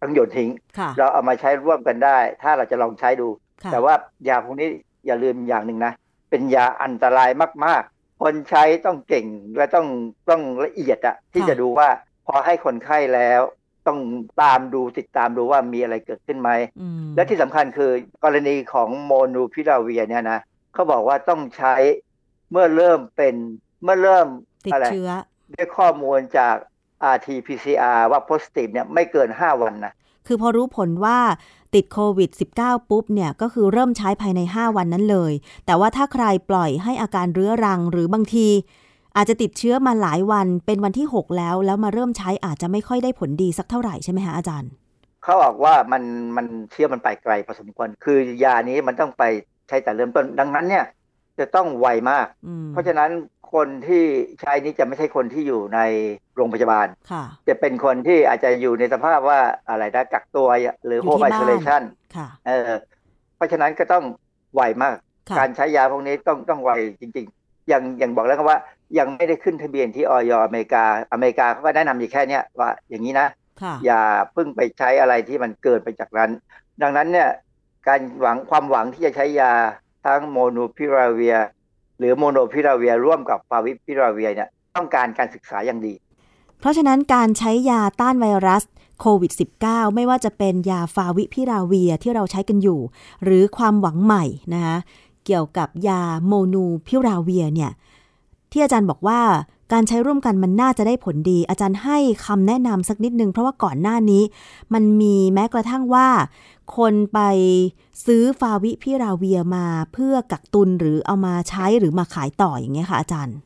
ต้องโยนทิ้งค่ะเราเอามาใช้ร่วมกันได้ ถ้าเราจะลองใช้ดูค่ะแต่ว่ายาพวกนี้อย่าลืมอย่างหนึ่งนะ เป็นยาอันตรายมาก ๆ คนใช้ต้องเก่งและต้องต้องละเอียดอะที่จะดูว่า พอให้คนไข้แล้วต้องตามดูติดตามดูว่ามีอะไรเกิดขึ้นไหมอืมและที่สำคัญคือกรณีของโมนูพิราเวียเนี่ยนะเขาบอกว่าต้องใช้เมื่อเริ่มเป็นเมื่อเริ่มติดอะไรเชื้อด้วยข้อมูลจาก RT-PCR ว่า positive เนี่ยไม่เกิน 5 วันนะคือพอรู้ผลว่าติดโควิด -19 ปุ๊บเนี่ย ก็คือเริ่มใช้ภายใน 5 วันนั้นเลย แต่ว่าถ้าใครปล่อยให้อาการเรื้อรังหรือบางที อาจจะติดเชื้อมาหลายวันเป็นวันที่ 6 แล้ว แล้วมาเริ่มใช้อาจจะไม่ค่อยได้ผลดีสักเท่าไหร่ใช่ไหมคะอาจารย์ เขาบอกว่ามันมันเชื้อมันไปไกลพอสมควร คือยานี้มันต้องไปใช้แต่เริ่มต้นดังนั้นเนี่ยจะต้องไวมากอืมเพราะฉะนั้นคนที่ใช้นี้จะไม่ใช่คนที่อยู่ในโรงพยาบาลค่ะจะเป็นคนที่อาจจะอยู่ในสภาพว่าอะไรนะกักตัวหรืออยู่โฮมที่ไอบ้าน isolation ค่ะเออเพราะฉะนั้นก็ต้องไวมากค่ะการใช้ยาพวกนี้ต้องต้องไวจริง ๆ อย่างอย่างบอกแล้วครับว่า ยังไม่ได้ขึ้นทะเบียนที่อย. อเมริกาอเมริกาเขาก็แนะนำอยู่แค่เนี้ยว่าอย่างนี้นะค่ะอย่าเพิ่งไปใช้อะไรที่มันเกินไปจากนั้น ดังนั้นเนี่ยการหวังความหวังที่จะใช้ยาทั้งโมนูพิราเวีย หรือโมโนพิราเวียร่วมกับฟาวิพิราเวียเนี่ยต้องการการศึกษาอย่างดี เพราะฉะนั้นการใช้ยาต้านไวรัสโควิด -19 ไม่ว่าจะเป็นยาฟาวิพิราเวียที่เราใช้กันอยู่ หรือความหวังใหม่นะคะเกี่ยวกับยาโมนูพิราเวียเนี่ย ที่อาจารย์บอกว่าการใช้ร่วมกันมันน่าจะได้ผลดี อาจารย์ให้คำแนะนำสักนิดนึง เพราะว่าก่อนหน้านี้ มันมีแม้กระทั่งว่า คนไปซื้อฟาวิพิราเวียมาเพื่อกักตุนหรือเอามาใช้หรือมาขายต่ออย่างเงี้ยค่ะอาจารย์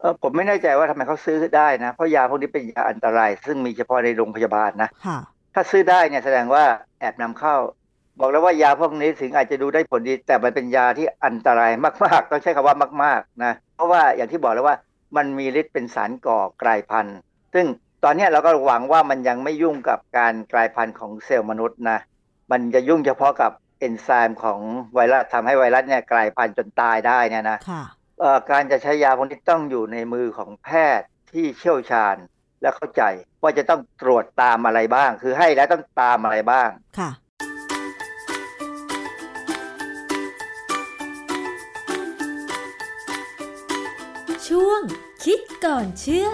เออผมไม่แน่ใจว่าทำไมเขาซื้อได้นะ เพราะยาพวกนี้เป็นยาอันตราย ซึ่งมีเฉพาะในโรงพยาบาลนะค่ะถ้าซื้อได้เนี่ยแสดงว่าแอบนำเข้า บอกแล้วว่ายาพวกนี้ถึงอาจจะดูได้ผลดี แต่มันเป็นยาที่อันตรายมากๆต้องใช้คำว่ามาก ๆนะเพ ราะว่าอย่างที่บอกแล้วว่ามันมีฤทธิ์เป็นสารก่อกลายพันธุ์ ซึ่งตอนเนี้ยเราก็หวังว่ามันยังไม่ยุ่งกับการกลายพันธุ์ของเซลล์มนุษย์นะ มันจะยุ่งเฉพาะกับเอนไซม์ของไวรัสทำให้ไวรัสเนี่ยกลายพันธุ์จนตายได้เนี่ยนะค่ะเอ่อการจะใช้ยาพวกนี้ต้องอยู่ในมือของแพทย์ที่เชี่ยวชาญและเข้าใจว่าจะต้องตรวจตามอะไรบ้าง คือให้แล้วต้องตามอะไรบ้าง ช่วง คิดก่อนเชื่อ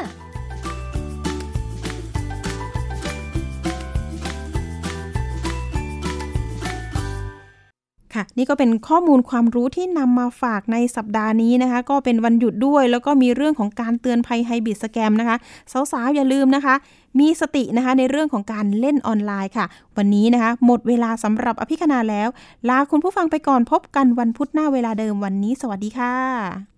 ค่ะนี่ก็เป็นข้อมูลความรู้ที่นำมาฝากในสัปดาห์นี้นะคะ ก็เป็นวันหยุดด้วย แล้วก็มีเรื่องของการเตือนภัยไฮบิดสแกมนะคะ สาวๆ อย่าลืมนะคะ มีสตินะคะในเรื่องของการเล่นออนไลน์ค่ะ วันนี้นะคะ หมดเวลาสำหรับอภิคณาแล้ว ลาคุณผู้ฟังไปก่อนพบกันวันพุธหน้าเวลาเดิมวันนี้ สวัสดีค่ะ